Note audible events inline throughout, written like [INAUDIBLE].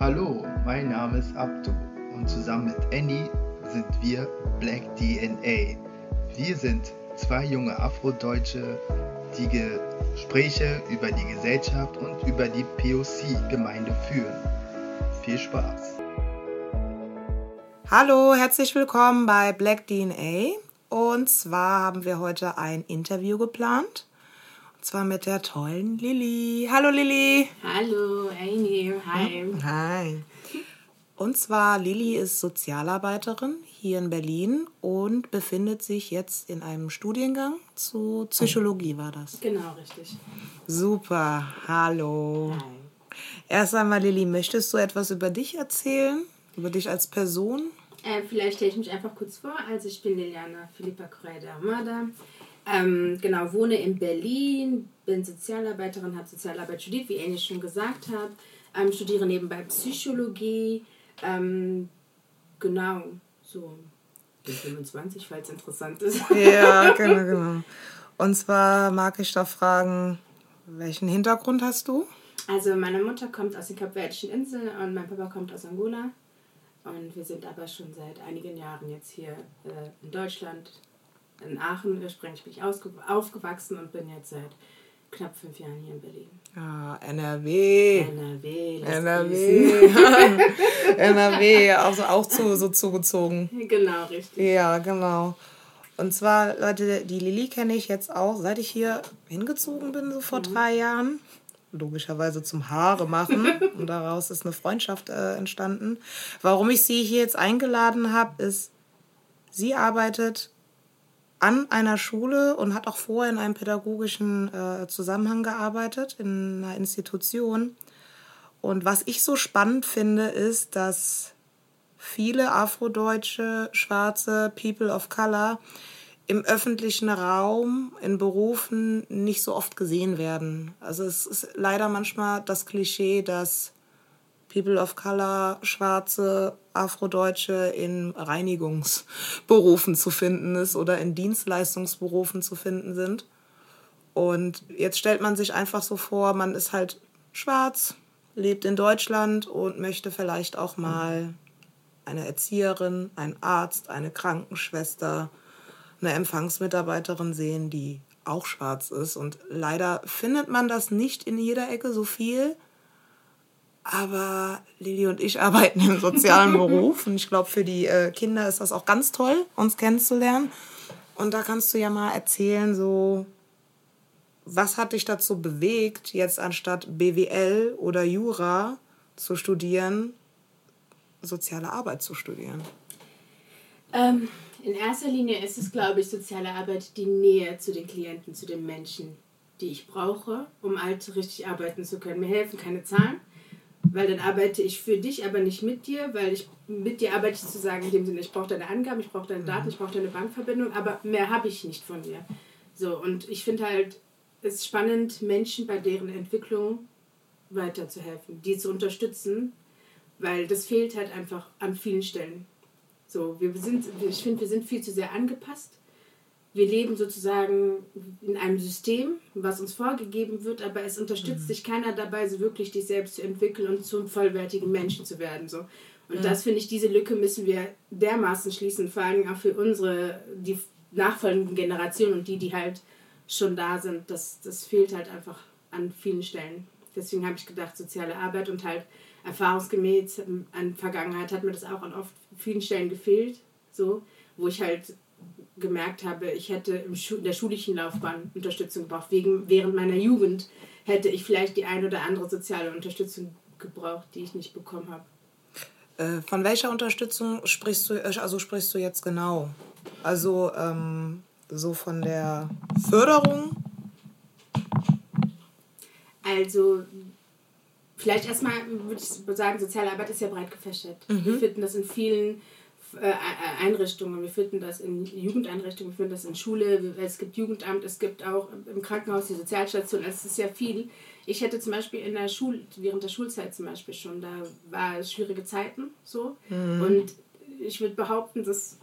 Hallo, mein Name ist Abdu und zusammen mit Annie sind wir Black DNA. Wir sind zwei junge Afrodeutsche, die Gespräche über die Gesellschaft und über die POC-Gemeinde führen. Viel Spaß! Hallo, herzlich willkommen bei Black DNA. Und zwar haben wir heute ein Interview geplant. Und zwar mit der tollen Lilly. Hallo Lilly. Hallo, Amy. Hi. Hi. Und zwar Lilly ist Sozialarbeiterin hier in Berlin und befindet sich jetzt in einem Studiengang zu Psychologie, war das? Genau, richtig. Super. Hallo. Hi. Erst einmal, Lilly, möchtest du etwas über dich erzählen? Über dich als Person? Äh, vielleicht stelle ich mich einfach kurz vor. Also ich bin Liliana Philippa Correa de Amada. Ähm, genau, wohne in Berlin, bin Sozialarbeiterin, habe Sozialarbeit studiert, wie Annie schon gesagt hat. Ähm, studiere nebenbei Psychologie. Ähm, genau, so. Bin 25, falls interessant ist. Ja, [LAUGHS] genau, genau. Und zwar mag ich da fragen, welchen Hintergrund hast du? Also meine Mutter kommt aus den Kapverdischen Inseln und mein Papa kommt aus Angola. Und wir sind aber schon seit einigen Jahren jetzt hier äh, in Deutschland, in Aachen ursprünglich bin ich aufgewachsen und bin jetzt seit knapp fünf Jahren hier in Berlin. Ja, NRW. NRW, NRW. NRW, [LAUGHS] also auch zu, so zugezogen. Genau, richtig. Ja, genau. Und zwar, Leute, die Lilly kenne ich jetzt auch, seit ich hier hingezogen bin, so vor drei Jahren. Logischerweise zum Haare machen. [LAUGHS] Und daraus ist eine Freundschaft äh, entstanden. Warum ich sie hier jetzt eingeladen habe, ist, sie arbeitet an einer Schule und hat auch vorher in einem pädagogischen äh, Zusammenhang gearbeitet, in einer Institution. Und was ich so spannend finde, ist, dass viele afrodeutsche, schwarze People of Color im öffentlichen Raum, in Berufen nicht so oft gesehen werden. Also es ist leider manchmal das Klischee, dass People of Color, Schwarze, Afrodeutsche in Reinigungsberufen zu finden ist oder in Dienstleistungsberufen zu finden sind. Und jetzt stellt man sich einfach so vor, man ist halt schwarz, lebt in Deutschland und möchte vielleicht auch mal eine Erzieherin, einen Arzt, eine Krankenschwester, eine Empfangsmitarbeiterin sehen, die auch schwarz ist. Und leider findet man das nicht in jeder Ecke so viel. Aber Lilly und ich arbeiten im sozialen [LAUGHS] Beruf. Und ich glaube, für die äh, Kinder ist das auch ganz toll, uns kennenzulernen. Und da kannst du ja mal erzählen, so, was hat dich dazu bewegt, jetzt anstatt BWL oder Jura zu studieren, soziale Arbeit zu studieren? Ähm, in erster Linie ist es, glaube ich, soziale Arbeit die Nähe zu den Klienten, zu den Menschen, die ich brauche, um halt richtig arbeiten zu können. Mir helfen keine Zahlen, weil dann arbeite ich für dich, aber nicht mit dir, weil ich mit dir arbeite zu sagen, in dem Sinne, ich brauche deine Angaben, ich brauche deine Daten, ich brauche deine Bankverbindung, aber mehr habe ich nicht von dir. So, und ich finde halt, es ist spannend, Menschen bei deren Entwicklung weiterzuhelfen, die zu unterstützen, weil das fehlt halt einfach an vielen Stellen. So, wir sind, ich finde, wir sind viel zu sehr angepasst. Wir leben sozusagen in einem System, was uns vorgegeben wird, aber es unterstützt sich keiner dabei, so wirklich dich selbst zu entwickeln und zum vollwertigen Menschen zu werden. So. Und Ja. das finde ich, diese Lücke müssen wir dermaßen schließen, vor allem auch für unsere, die nachfolgenden Generationen und die, die halt schon da sind. Das, das fehlt halt einfach an vielen Stellen. Deswegen habe ich gedacht, soziale Arbeit und halt erfahrungsgemäß ähm, an Vergangenheit hat mir das auch an oft vielen Stellen gefehlt, so, wo ich halt gemerkt habe, ich hätte in der schulischen Laufbahn Unterstützung gebraucht. Wegen, während meiner Jugend hätte ich vielleicht die ein oder andere soziale Unterstützung gebraucht, die ich nicht bekommen habe. Äh, von welcher Unterstützung sprichst du, äh, also sprichst du jetzt genau? Also ähm, so von der Förderung? Also, vielleicht erstmal würde ich sagen, soziale Arbeit ist ja breit gefächert. Wir finden das in vielen Einrichtungen. Wir finden das in Jugendeinrichtungen, wir finden das in Schule, es gibt Jugendamt, es gibt auch im Krankenhaus die Sozialstation. Es ist ja viel. Ich hätte zum Beispiel in der Schule, während der Schulzeit zum Beispiel schon, da war es schwierige Zeiten so. Und ich würde behaupten, dass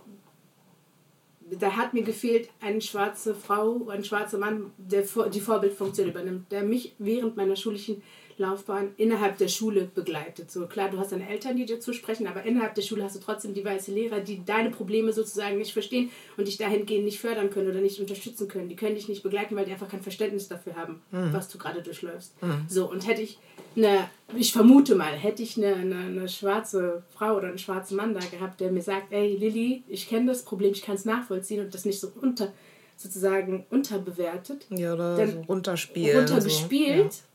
da hat mir gefehlt eine schwarze Frau, ein schwarzer Mann, der die Vorbildfunktion übernimmt, der mich während meiner schulischen Laufbahn innerhalb der Schule begleitet. So klar, du hast deine Eltern, die dir zusprechen, aber innerhalb der Schule hast du trotzdem die weiße Lehrer, die deine Probleme sozusagen nicht verstehen und dich dahingehend nicht fördern können oder nicht unterstützen können. Die können dich nicht begleiten, weil die einfach kein Verständnis dafür haben, mhm. was du gerade durchläufst. Mhm. So, und hätte ich eine, ich vermute mal, hätte ich eine, eine, eine, schwarze Frau oder einen schwarzen Mann da gehabt, der mir sagt, ey Lilly, ich kenne das Problem, ich kann es nachvollziehen und das nicht so unter sozusagen unterbewertet. Ja, oder dann so runterspielt. Runtergespielt. So. Ja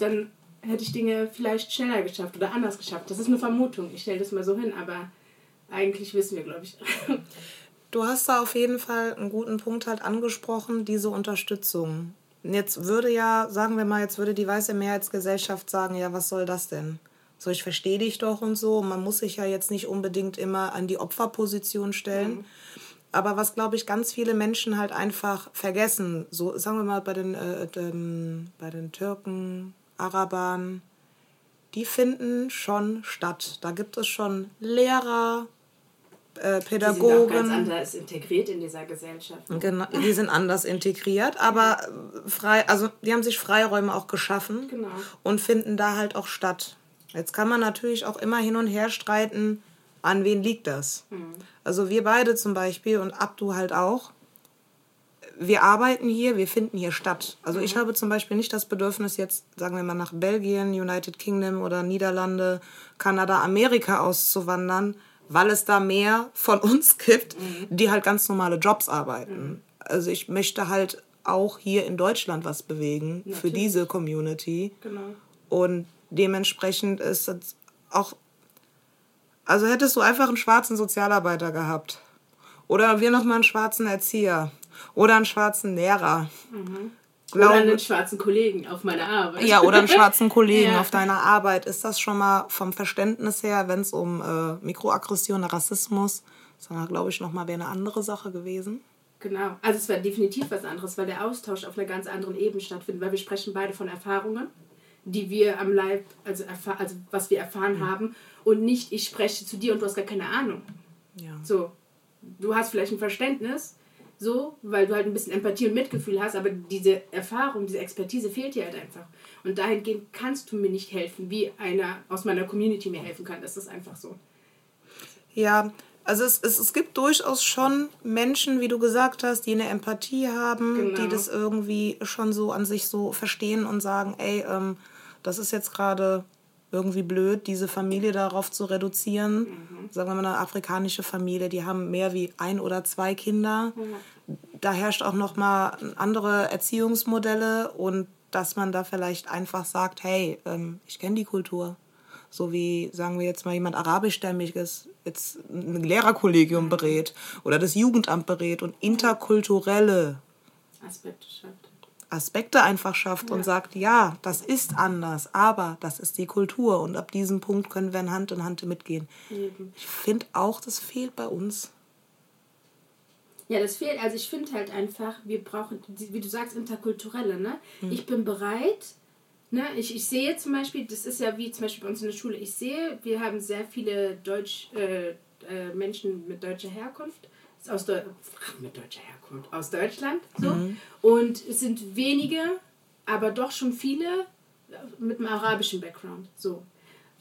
dann hätte ich Dinge vielleicht schneller geschafft oder anders geschafft. Das ist eine Vermutung. Ich stelle das mal so hin, aber eigentlich wissen wir, glaube ich. Du hast da auf jeden Fall einen guten Punkt halt angesprochen, diese Unterstützung. Jetzt würde ja, sagen wir mal, jetzt würde die weiße Mehrheitsgesellschaft sagen, ja, was soll das denn? So, ich verstehe dich doch und so. Man muss sich ja jetzt nicht unbedingt immer an die Opferposition stellen. Mhm. Aber was, glaube ich, ganz viele Menschen halt einfach vergessen, so sagen wir mal bei den, äh, den, bei den Türken, Arabern, die finden schon statt. Da gibt es schon Lehrer, äh, Pädagogen. Die sind auch ganz anders integriert in dieser Gesellschaft. Genau, die sind anders integriert, aber frei, also die haben sich Freiräume auch geschaffen genau. und finden da halt auch statt. Jetzt kann man natürlich auch immer hin und her streiten, an wen liegt das. Mhm. Also wir beide zum Beispiel und Abdu halt auch wir arbeiten hier, wir finden hier statt. Also ich mhm. habe zum Beispiel nicht das Bedürfnis, jetzt, sagen wir mal, nach Belgien, United Kingdom oder Niederlande, Kanada, Amerika auszuwandern, weil es da mehr von [LAUGHS] uns gibt, mhm. die halt ganz normale Jobs arbeiten. Mhm. Also ich möchte halt auch hier in Deutschland was bewegen Natürlich. für diese Community. Genau. Und dementsprechend ist es auch. Also hättest du einfach einen schwarzen Sozialarbeiter gehabt. Oder wir nochmal einen schwarzen Erzieher oder einen schwarzen Lehrer. Mhm. Glaube, oder einen schwarzen Kollegen auf meiner Arbeit. Ja, oder einen [LAUGHS] schwarzen Kollegen ja. auf deiner Arbeit. Ist das schon mal vom Verständnis her, wenn es um äh, Mikroaggression, Rassismus, sondern glaube ich nochmal wäre eine andere Sache gewesen? Genau, also es wäre definitiv was anderes, weil der Austausch auf einer ganz anderen Ebene stattfindet, weil wir sprechen beide von Erfahrungen, die wir am Leib, also, also was wir erfahren mhm. haben und nicht ich spreche zu dir und du hast gar keine Ahnung. Ja. So, du hast vielleicht ein Verständnis, so, weil du halt ein bisschen Empathie und Mitgefühl hast, aber diese Erfahrung, diese Expertise fehlt dir halt einfach. Und dahingehend kannst du mir nicht helfen, wie einer aus meiner Community mir helfen kann. Das ist einfach so. Ja, also es, es, es gibt durchaus schon Menschen, wie du gesagt hast, die eine Empathie haben, genau. die das irgendwie schon so an sich so verstehen und sagen, ey, ähm, das ist jetzt gerade irgendwie blöd, diese Familie darauf zu reduzieren. Mhm. Sagen wir mal eine afrikanische Familie, die haben mehr wie ein oder zwei Kinder. Mhm. Da herrscht auch noch mal andere Erziehungsmodelle und dass man da vielleicht einfach sagt, hey, ähm, ich kenne die Kultur. So wie, sagen wir jetzt mal, jemand arabischstämmiges jetzt ein Lehrerkollegium mhm. berät oder das Jugendamt berät und interkulturelle Aspekte schafft. Aspekte einfach schafft ja. und sagt, ja, das ist anders, aber das ist die Kultur und ab diesem Punkt können wir in Hand in Hand mitgehen. Eben. Ich finde auch, das fehlt bei uns. Ja, das fehlt. Also ich finde halt einfach, wir brauchen, wie du sagst, interkulturelle. Ne? Hm. Ich bin bereit. Ne? Ich, ich sehe zum Beispiel, das ist ja wie zum Beispiel bei uns in der Schule, ich sehe, wir haben sehr viele Deutsch, äh, äh, Menschen mit deutscher Herkunft aus Deu mit deutscher Herkunft, aus Deutschland. So. Mhm. Und es sind wenige, aber doch schon viele mit einem arabischen Background. So.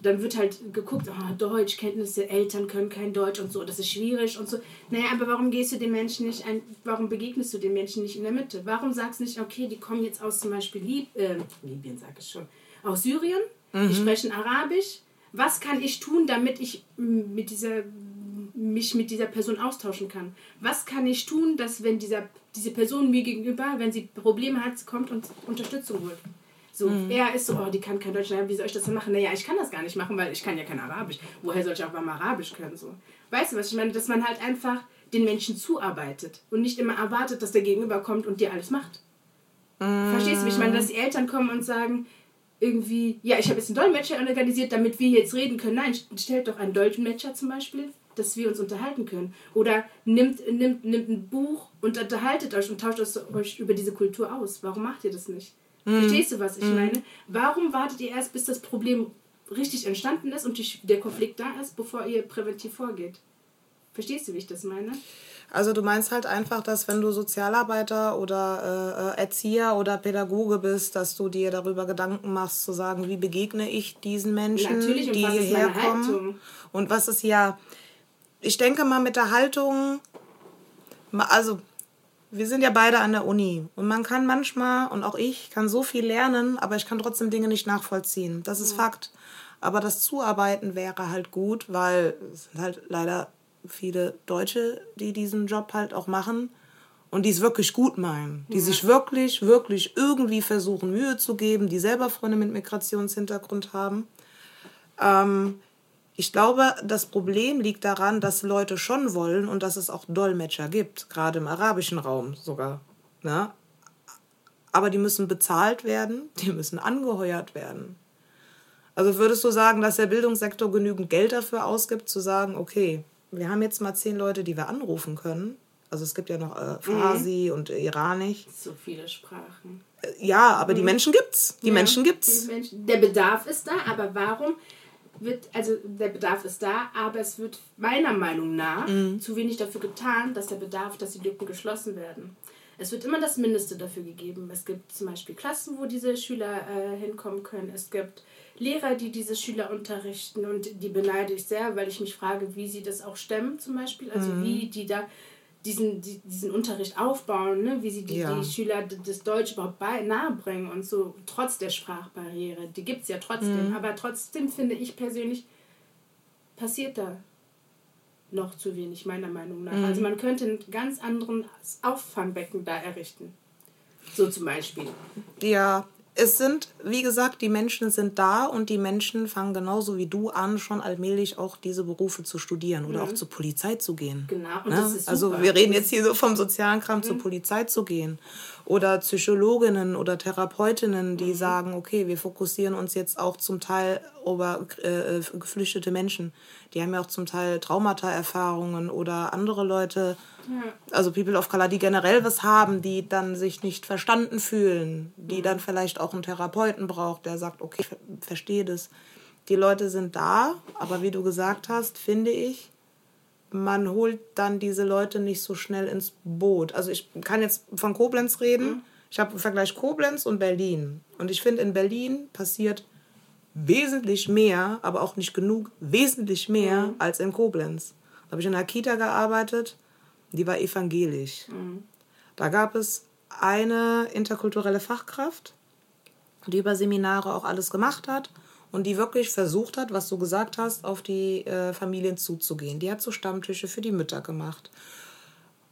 Dann wird halt geguckt, oh, Deutsch, Kenntnisse, Eltern können kein Deutsch und so, das ist schwierig und so. Naja, aber warum gehst du den Menschen nicht ein, warum begegnest du den Menschen nicht in der Mitte? Warum sagst du nicht, okay, die kommen jetzt aus zum Beispiel Lib äh, Libyen, sag ich schon, aus Syrien, mhm. die sprechen Arabisch. Was kann ich tun, damit ich mit dieser mich mit dieser Person austauschen kann. Was kann ich tun, dass wenn dieser, diese Person mir gegenüber, wenn sie Probleme hat, kommt und Unterstützung holt? So, mhm. er ist so, oh, die kann kein Deutsch, wie soll ich das denn machen? Naja, ich kann das gar nicht machen, weil ich kann ja kein Arabisch. Woher soll ich auch mal Arabisch können? So. Weißt du, was ich meine? Dass man halt einfach den Menschen zuarbeitet und nicht immer erwartet, dass der Gegenüber kommt und dir alles macht. Mhm. Verstehst du, wie ich meine? Dass die Eltern kommen und sagen, irgendwie, ja, ich habe jetzt einen Dolmetscher organisiert, damit wir jetzt reden können. Nein, stellt doch einen Dolmetscher zum Beispiel dass wir uns unterhalten können. Oder nimmt, nimmt, nimmt ein Buch und unterhaltet euch und tauscht euch über diese Kultur aus. Warum macht ihr das nicht? Mhm. Verstehst du, was ich mhm. meine? Warum wartet ihr erst, bis das Problem richtig entstanden ist und die, der Konflikt da ist, bevor ihr präventiv vorgeht? Verstehst du, wie ich das meine? Also du meinst halt einfach, dass wenn du Sozialarbeiter oder äh, Erzieher oder Pädagoge bist, dass du dir darüber Gedanken machst, zu sagen, wie begegne ich diesen Menschen, Natürlich, und die was ist hierher kommen. Und was ist ja, ich denke mal mit der Haltung, also wir sind ja beide an der Uni und man kann manchmal, und auch ich, kann so viel lernen, aber ich kann trotzdem Dinge nicht nachvollziehen. Das ist Fakt. Aber das Zuarbeiten wäre halt gut, weil es sind halt leider viele Deutsche, die diesen Job halt auch machen und die es wirklich gut meinen. Die sich wirklich, wirklich irgendwie versuchen, Mühe zu geben, die selber Freunde mit Migrationshintergrund haben. Ähm, ich glaube, das Problem liegt daran, dass Leute schon wollen und dass es auch Dolmetscher gibt, gerade im arabischen Raum sogar. Ne? Aber die müssen bezahlt werden, die müssen angeheuert werden. Also würdest du sagen, dass der Bildungssektor genügend Geld dafür ausgibt, zu sagen, okay, wir haben jetzt mal zehn Leute, die wir anrufen können. Also es gibt ja noch äh, Farsi und äh, Iranisch. So viele Sprachen. Äh, Ja, aber die Menschen gibt's. Die Ja, Menschen gibt's. die Menschen, der Bedarf ist da, aber warum wird, also der Bedarf ist da, aber es wird meiner Meinung nach Mhm. zu wenig dafür getan, dass der Bedarf, dass die Lücken geschlossen werden. Es wird immer das Mindeste dafür gegeben. Es gibt zum Beispiel Klassen, wo diese Schüler äh, hinkommen können. Es gibt Lehrer, die diese Schüler unterrichten und die beneide ich sehr, weil ich mich frage, wie sie das auch stemmen zum Beispiel. Also Mhm. wie die da diesen, die, diesen Unterricht aufbauen, ne? wie sie die, Ja. die Schüler das Deutsch überhaupt bei, nahebringen und so, trotz der Sprachbarriere. Die gibt es ja trotzdem. Aber trotzdem finde ich persönlich, passiert da noch zu wenig, meiner Meinung nach. Also man könnte ein ganz anderen Auffangbecken da errichten. So zum Beispiel. Ja, es sind, wie gesagt, die Menschen sind da und die Menschen fangen genauso wie du an, schon allmählich auch diese Berufe zu studieren oder auch zur Polizei zu gehen. Genau, Ne? also wir reden jetzt hier so vom sozialen Kram, zur Polizei zu gehen. Oder Psychologinnen oder Therapeutinnen, die sagen, okay, wir fokussieren uns jetzt auch zum Teil über äh, geflüchtete Menschen. Die haben ja auch zum Teil Traumata-Erfahrungen oder andere Leute, also People of Color, die generell was haben, die dann sich nicht verstanden fühlen, die dann vielleicht auch einen Therapeuten braucht, der sagt, okay, ich ver- verstehe das. Die Leute sind da, aber wie du gesagt hast, finde ich, man holt dann diese Leute nicht so schnell ins Boot. Also ich kann jetzt von Koblenz reden. Ich habe einen Vergleich Koblenz und Berlin. Und ich finde, in Berlin passiert wesentlich mehr, aber auch nicht genug, wesentlich mehr als in Koblenz. Da habe ich in einer Kita gearbeitet, die war evangelisch. Da gab es eine interkulturelle Fachkraft, die über Seminare auch alles gemacht hat und die wirklich versucht hat, was du gesagt hast, auf die äh, Familien zuzugehen. Die hat so Stammtische für die Mütter gemacht.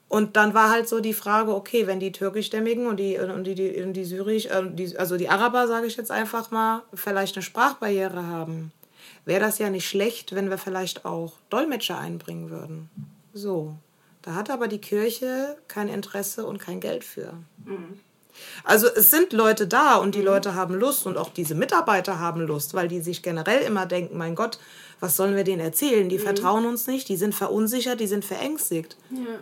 Und dann war halt so die Frage, okay, wenn die türkischstämmigen und die, und die, die, und die syrisch, äh, die, also die Araber, sage ich jetzt einfach mal, vielleicht eine Sprachbarriere haben, wäre das ja nicht schlecht, wenn wir vielleicht auch Dolmetscher einbringen würden. So. Da hat aber die Kirche kein Interesse und kein Geld für. Also es sind Leute da und die Leute haben Lust und auch diese Mitarbeiter haben Lust, weil die sich generell immer denken, mein Gott, was sollen wir denen erzählen? Die vertrauen uns nicht, die sind verunsichert, die sind verängstigt.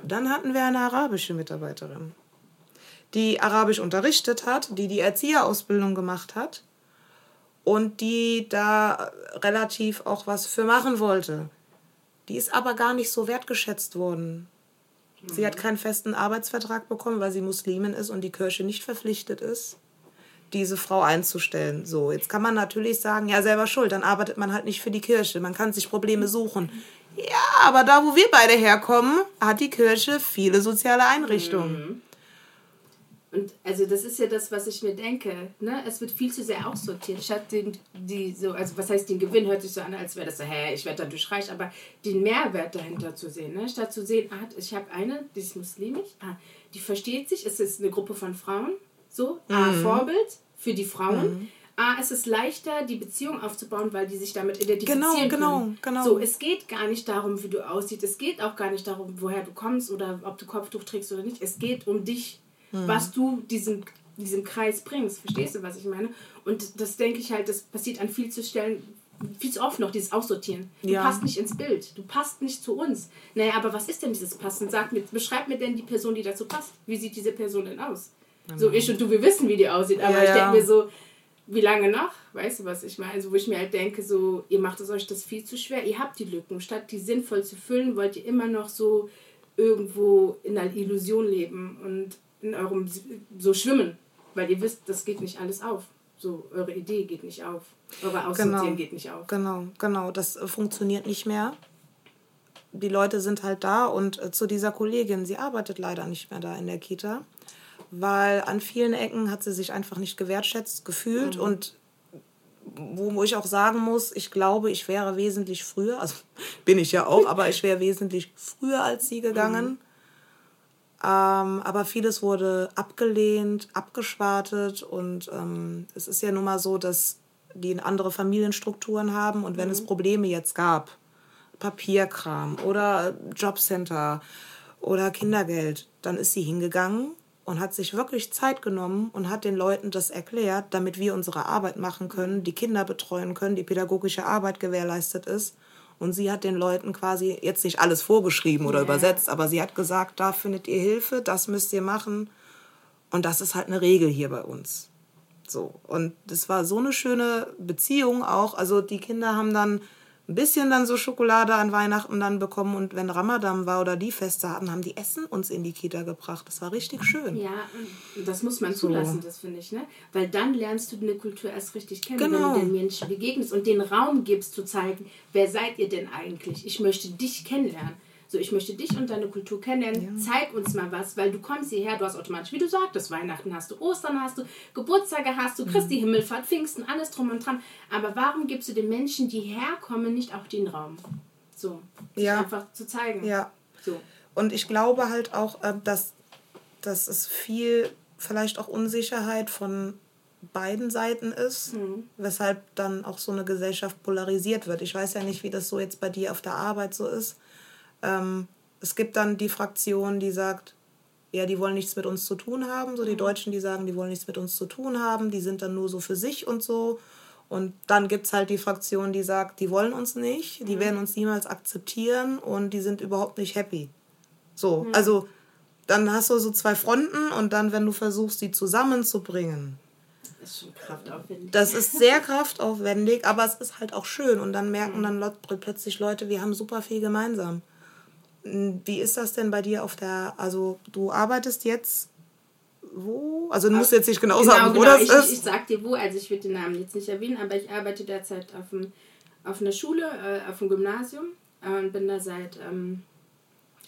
Dann hatten wir eine arabische Mitarbeiterin, die Arabisch unterrichtet hat, die die Erzieherausbildung gemacht hat und die da relativ auch was für machen wollte. Die ist aber gar nicht so wertgeschätzt worden. Sie hat keinen festen Arbeitsvertrag bekommen, weil sie Muslimin ist und die Kirche nicht verpflichtet ist, diese Frau einzustellen. So, jetzt kann man natürlich sagen, ja, selber schuld, dann arbeitet man halt nicht für die Kirche. Man kann sich Probleme suchen. Ja, aber da, wo wir beide herkommen, hat die Kirche viele soziale Einrichtungen. Und also das ist ja das, was ich mir denke. Ne? Es wird viel zu sehr aussortiert. Statt den, die so, also was heißt den Gewinn, hört sich so an, als wäre das so, hä, ich werde dadurch reich, aber den Mehrwert dahinter zu sehen. Ne? Statt zu sehen, ah, ich habe eine, die ist muslimisch, ah, die versteht sich, es ist eine Gruppe von Frauen, so, ah, Vorbild für die Frauen. Ah, es ist leichter, die Beziehung aufzubauen, weil die sich damit identifizieren Genau, genau, können. genau. So, es geht gar nicht darum, wie du aussiehst. Es geht auch gar nicht darum, woher du kommst oder ob du Kopftuch trägst oder nicht. Es geht um dich, Hm. was du diesem, diesem Kreis bringst. Verstehst du, was ich meine? Und das denke ich halt, das passiert an viel zu Stellen, viel zu oft noch, dieses Aussortieren. Du Ja. passt nicht ins Bild. Du passt nicht zu uns. Naja, aber was ist denn dieses Passen? Sag mir, beschreib mir denn die Person, die dazu passt. Wie sieht diese Person denn aus? So, ich und du, wir wissen, wie die aussieht, aber Ja, ich denke mir so, wie lange noch? Weißt du, was ich meine? Also, wo ich mir halt denke, so, ihr macht es euch das viel zu schwer. Ihr habt die Lücken. Statt die sinnvoll zu füllen, wollt ihr immer noch so irgendwo in einer Illusion leben und in eurem so schwimmen, weil ihr wisst, das geht nicht alles auf. So, eure Idee geht nicht auf. Eure Aussortieren genau, geht nicht auf. Genau, genau. Das äh, funktioniert nicht mehr. Die Leute sind halt da und äh, zu dieser Kollegin, sie arbeitet leider nicht mehr da in der Kita, weil an vielen Ecken hat sie sich einfach nicht gewertschätzt gefühlt Mhm. und wo wo ich auch sagen muss, ich glaube, ich wäre wesentlich früher, also [LAUGHS] bin ich ja auch, aber ich wäre wesentlich früher als sie gegangen. Ähm, aber vieles wurde abgelehnt, abgeschwartet und ähm, es ist ja nun mal so, dass die andere Familienstrukturen haben und wenn es Probleme jetzt gab, Papierkram oder Jobcenter oder Kindergeld, dann ist sie hingegangen und hat sich wirklich Zeit genommen und hat den Leuten das erklärt, damit wir unsere Arbeit machen können, die Kinder betreuen können, die pädagogische Arbeit gewährleistet ist. Und sie hat den Leuten quasi jetzt nicht alles vorgeschrieben oder Ja. übersetzt, aber sie hat gesagt, da findet ihr Hilfe, das müsst ihr machen. Und das ist halt eine Regel hier bei uns. So. Und das war so eine schöne Beziehung auch. Also die Kinder haben dann ein bisschen dann so Schokolade an Weihnachten dann bekommen und wenn Ramadan war oder die Feste hatten, haben die Essen uns in die Kita gebracht. Das war richtig schön. Ja, und das muss man zulassen, das finde ich, ne? Weil dann lernst du eine Kultur erst richtig kennen, Genau. wenn du den Menschen begegnest und den Raum gibst, zu zeigen, wer seid ihr denn eigentlich? Ich möchte dich kennenlernen. So, ich möchte dich und deine Kultur kennenlernen. Zeig uns mal was, weil du kommst hierher, du hast automatisch, wie du sagtest, Weihnachten hast du, Ostern hast du, Geburtstage hast du, Christi Himmelfahrt, Pfingsten, alles drum und dran. Aber warum gibst du den Menschen, die herkommen, nicht auch den Raum? So, Ja. einfach zu zeigen. Ja. So. Und ich glaube halt auch, äh, dass, dass es viel vielleicht auch Unsicherheit von beiden Seiten ist, weshalb dann auch so eine Gesellschaft polarisiert wird. Ich weiß ja nicht, wie das so jetzt bei dir auf der Arbeit so ist. Ähm, es gibt dann die Fraktion, die sagt, ja, die wollen nichts mit uns zu tun haben. So die Deutschen, die sagen, die wollen nichts mit uns zu tun haben. Die sind dann nur so für sich und so. Und dann gibt es halt die Fraktion, die sagt, die wollen uns nicht, die werden uns niemals akzeptieren und die sind überhaupt nicht happy. So, also dann hast du so zwei Fronten und dann, wenn du versuchst, die zusammenzubringen, Das ist schon kraftaufwendig. das ist [LAUGHS] sehr kraftaufwendig, aber es ist halt auch schön und dann merken dann Leut- plötzlich Leute, wir haben super viel gemeinsam. Hm, Wie ist das denn bei dir auf der, also du arbeitest jetzt wo? Also du musst jetzt nicht genau, sagen, wo das ich, ist. Ich, ich sag dir wo, also ich würde den Namen jetzt nicht erwähnen, aber ich arbeite derzeit auf, dem, auf einer Schule, äh, auf dem Gymnasium äh, und bin da seit ähm,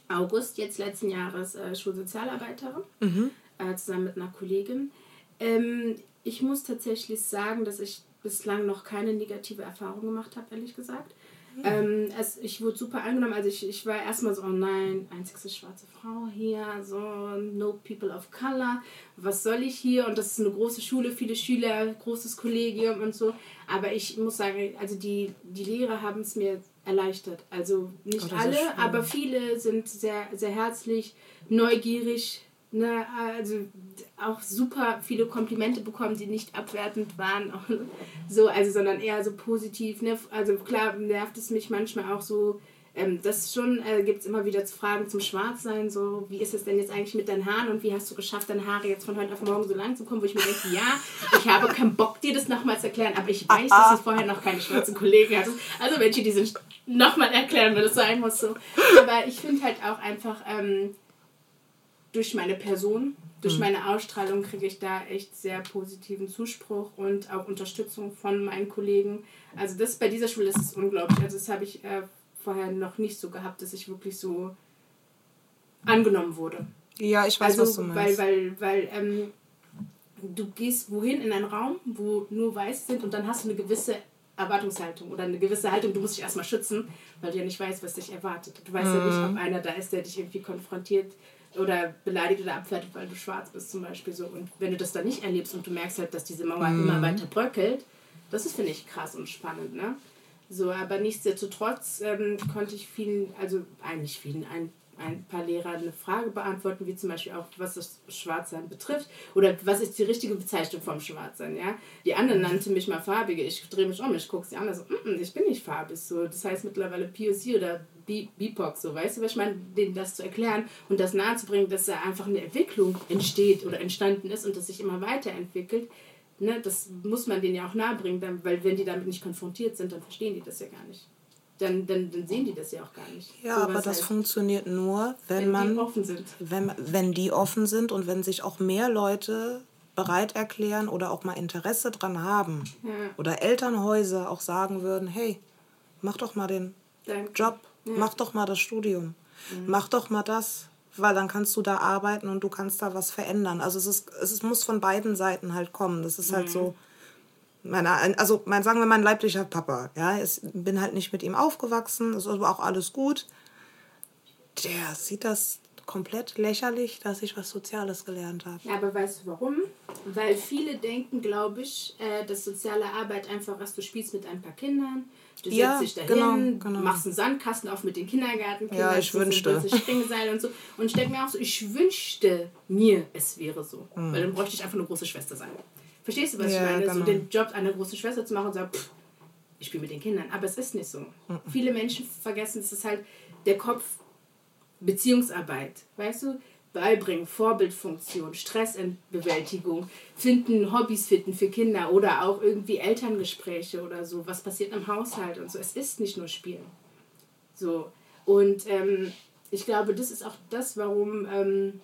August jetzt letzten Jahres äh, Schulsozialarbeiterin, Mhm. äh, zusammen mit einer Kollegin. Ähm, ich muss tatsächlich sagen, dass ich bislang noch keine negative Erfahrung gemacht habe, ehrlich gesagt. Ähm, es, ich wurde super angenommen. Also ich, ich war erstmal so, oh nein, einzigste schwarze Frau hier, so no people of color. Was soll ich hier? Und das ist eine große Schule, viele Schüler, großes Kollegium und so. Aber ich muss sagen, also die, die Lehrer haben es mir erleichtert. Also nicht Oh, alle, aber viele sind sehr, sehr herzlich, neugierig. Ne, also auch super viele Komplimente bekommen, die nicht abwertend waren, [LAUGHS] so, also sondern eher so positiv. Ne? Also klar nervt es mich manchmal auch so. Ähm, das schon äh, gibt es immer wieder Fragen zum Schwarzsein, so wie ist es denn jetzt eigentlich mit deinen Haaren und wie hast du geschafft, deine Haare jetzt von heute auf morgen so lang zu kommen, wo ich mir denke, ja, ich habe keinen Bock, dir das nochmal zu erklären, aber ich weiß, dass du vorher noch keine schwarzen Kollegen hattest. Also wenn ich dir diesen nochmal erklären, es sein muss. So. Aber ich finde halt auch einfach, ähm, durch meine Person, durch meine Ausstrahlung kriege ich da echt sehr positiven Zuspruch und auch Unterstützung von meinen Kollegen. Also das bei dieser Schule ist es unglaublich. Also das habe ich äh, vorher noch nicht so gehabt, dass ich wirklich so angenommen wurde. ja, ich weiß, was du Also weil, meinst. weil, weil ähm, du gehst wohin in einen Raum, wo nur Weiße sind und dann hast du eine gewisse Erwartungshaltung oder eine gewisse Haltung, du musst dich erstmal schützen, weil du ja nicht weißt, was dich erwartet. Du weißt ja Mhm. nicht, ob einer da ist, der dich irgendwie konfrontiert oder beleidigt oder abwertet, weil du schwarz bist zum Beispiel so. Und wenn du das dann nicht erlebst und du merkst halt, dass diese Mauer Mhm. immer weiter bröckelt, das ist, finde ich, krass und spannend, ne? So, aber nichtsdestotrotz ähm, konnte ich vielen, also eigentlich vielen, ein, ein paar Lehrer eine Frage beantworten, wie zum Beispiel auch, was das Schwarzsein betrifft oder was ist die richtige Bezeichnung vom Schwarzsein, ja. Die anderen nannten mich mal farbige, ich drehe mich um, ich gucke sie an, so, "Mm, mm, ich bin nicht farbig, so, das heißt mittlerweile POC oder BIPOC, so, weißt du, was ich meine, denen das zu erklären und das nahezubringen, dass da einfach eine Entwicklung entsteht oder entstanden ist und das sich immer weiterentwickelt, ne, das muss man denen ja auch nahebringen, weil wenn die damit nicht konfrontiert sind, dann verstehen die das ja gar nicht. dann, dann, dann sehen die das ja auch gar nicht. Ja, so, aber das heißt, funktioniert nur, wenn, wenn man die offen sind. Wenn, wenn die offen sind und wenn sich auch mehr Leute bereit erklären oder auch mal Interesse dran haben Ja. oder Elternhäuser auch sagen würden, hey, mach doch mal den Danke. Job, Ja. Mhm. mach doch mal das Studium, mach doch mal das, weil dann kannst du da arbeiten und du kannst da was verändern. Also es, ist, es muss von beiden Seiten halt kommen. Das ist Mhm. halt so, meine, also mein, sagen wir mein leiblicher Papa, ja, ich bin halt nicht mit ihm aufgewachsen, ist aber auch alles gut. Der sieht das komplett lächerlich, dass ich was Soziales gelernt habe. Ja, aber weißt du warum? Weil viele denken, glaube ich, äh, dass soziale Arbeit einfach ist, du spielst mit ein paar Kindern, du Ja, setzt dich dahin, genau, genau. machst einen Sandkasten auf mit den Kindergartenkindern, Ja, ich so wünschte. plötzlich Springseile und so. Und ich denke mir auch so, ich wünschte mir, es wäre so. Hm. Weil dann bräuchte ich einfach eine große Schwester sein. Verstehst du, was Ja, ich meine? So genau. den Job einer großen Schwester zu machen und sagen, pff, ich spiele mit den Kindern. Aber es ist nicht so. Hm. Viele Menschen vergessen, es ist halt der Kopf Beziehungsarbeit, weißt du? Beibringen, Vorbildfunktion, Stressbewältigung, finden, Hobbys finden für Kinder oder auch irgendwie Elterngespräche oder so. Was passiert im Haushalt und so. Es ist nicht nur Spielen. So. Und ähm, ich glaube, das ist auch das, warum ähm,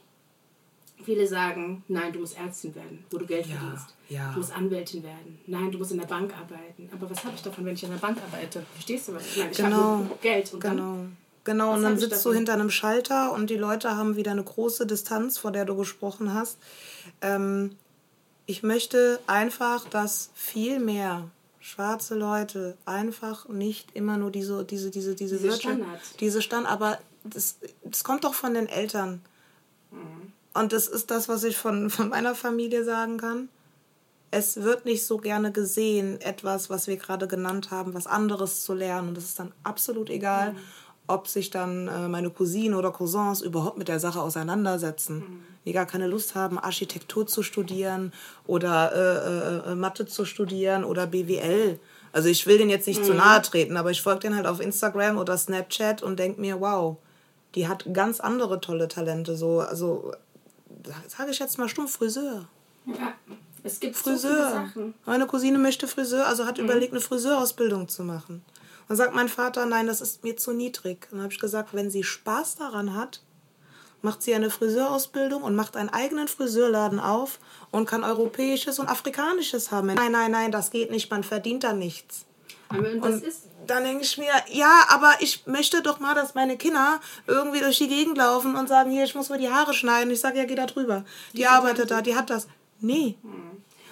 viele sagen, nein, du musst Ärztin werden, wo du Geld Ja, verdienst. ja. Du musst Anwältin werden. Nein, du musst in der Bank arbeiten. Aber was habe ich davon, wenn ich in der Bank arbeite? Verstehst du was? Ich meine, ich Genau. habe Geld und dann Genau. Was und dann sitzt du hinter einem Schalter und die Leute haben wieder eine große Distanz, vor der du gesprochen hast. Ähm, ich möchte einfach, dass viel mehr schwarze Leute einfach nicht immer nur diese, diese, diese, diese, Diese Wirtschaft- Standard. diese Stand, aber das, das kommt doch von den Eltern. Mhm. Und das ist das, was ich von, von meiner Familie sagen kann. Es wird nicht so gerne gesehen, etwas, was wir gerade genannt haben, was anderes zu lernen. Und es ist dann absolut egal, ob sich dann äh, meine Cousinen oder Cousins überhaupt mit der Sache auseinandersetzen. Die gar keine Lust haben, Architektur zu studieren oder äh, äh, äh, Mathe zu studieren oder BWL. Also ich will denen jetzt nicht zu nahe treten, aber ich folge denen halt auf Instagram oder Snapchat und denke mir, wow, die hat ganz andere tolle Talente. So, also sage ich jetzt mal stumpf, Friseur. Ja, es gibt so Friseur. viele Sachen. Meine Cousine möchte Friseur, also hat überlegt, eine Friseurausbildung zu machen. Dann sagt mein Vater, nein, das ist mir zu niedrig. Dann habe ich gesagt, wenn sie Spaß daran hat, macht sie eine Friseurausbildung und macht einen eigenen Friseurladen auf und kann europäisches und afrikanisches haben. Nein, nein, nein, das geht nicht, man verdient da nichts. Aber und das Und ist, dann denke ich mir, ja, aber ich möchte doch mal, dass meine Kinder irgendwie durch die Gegend laufen und sagen, hier, ich muss mir die Haare schneiden. Ich sage, ja, geh da drüber. Die arbeitet da, die hat das. Nee.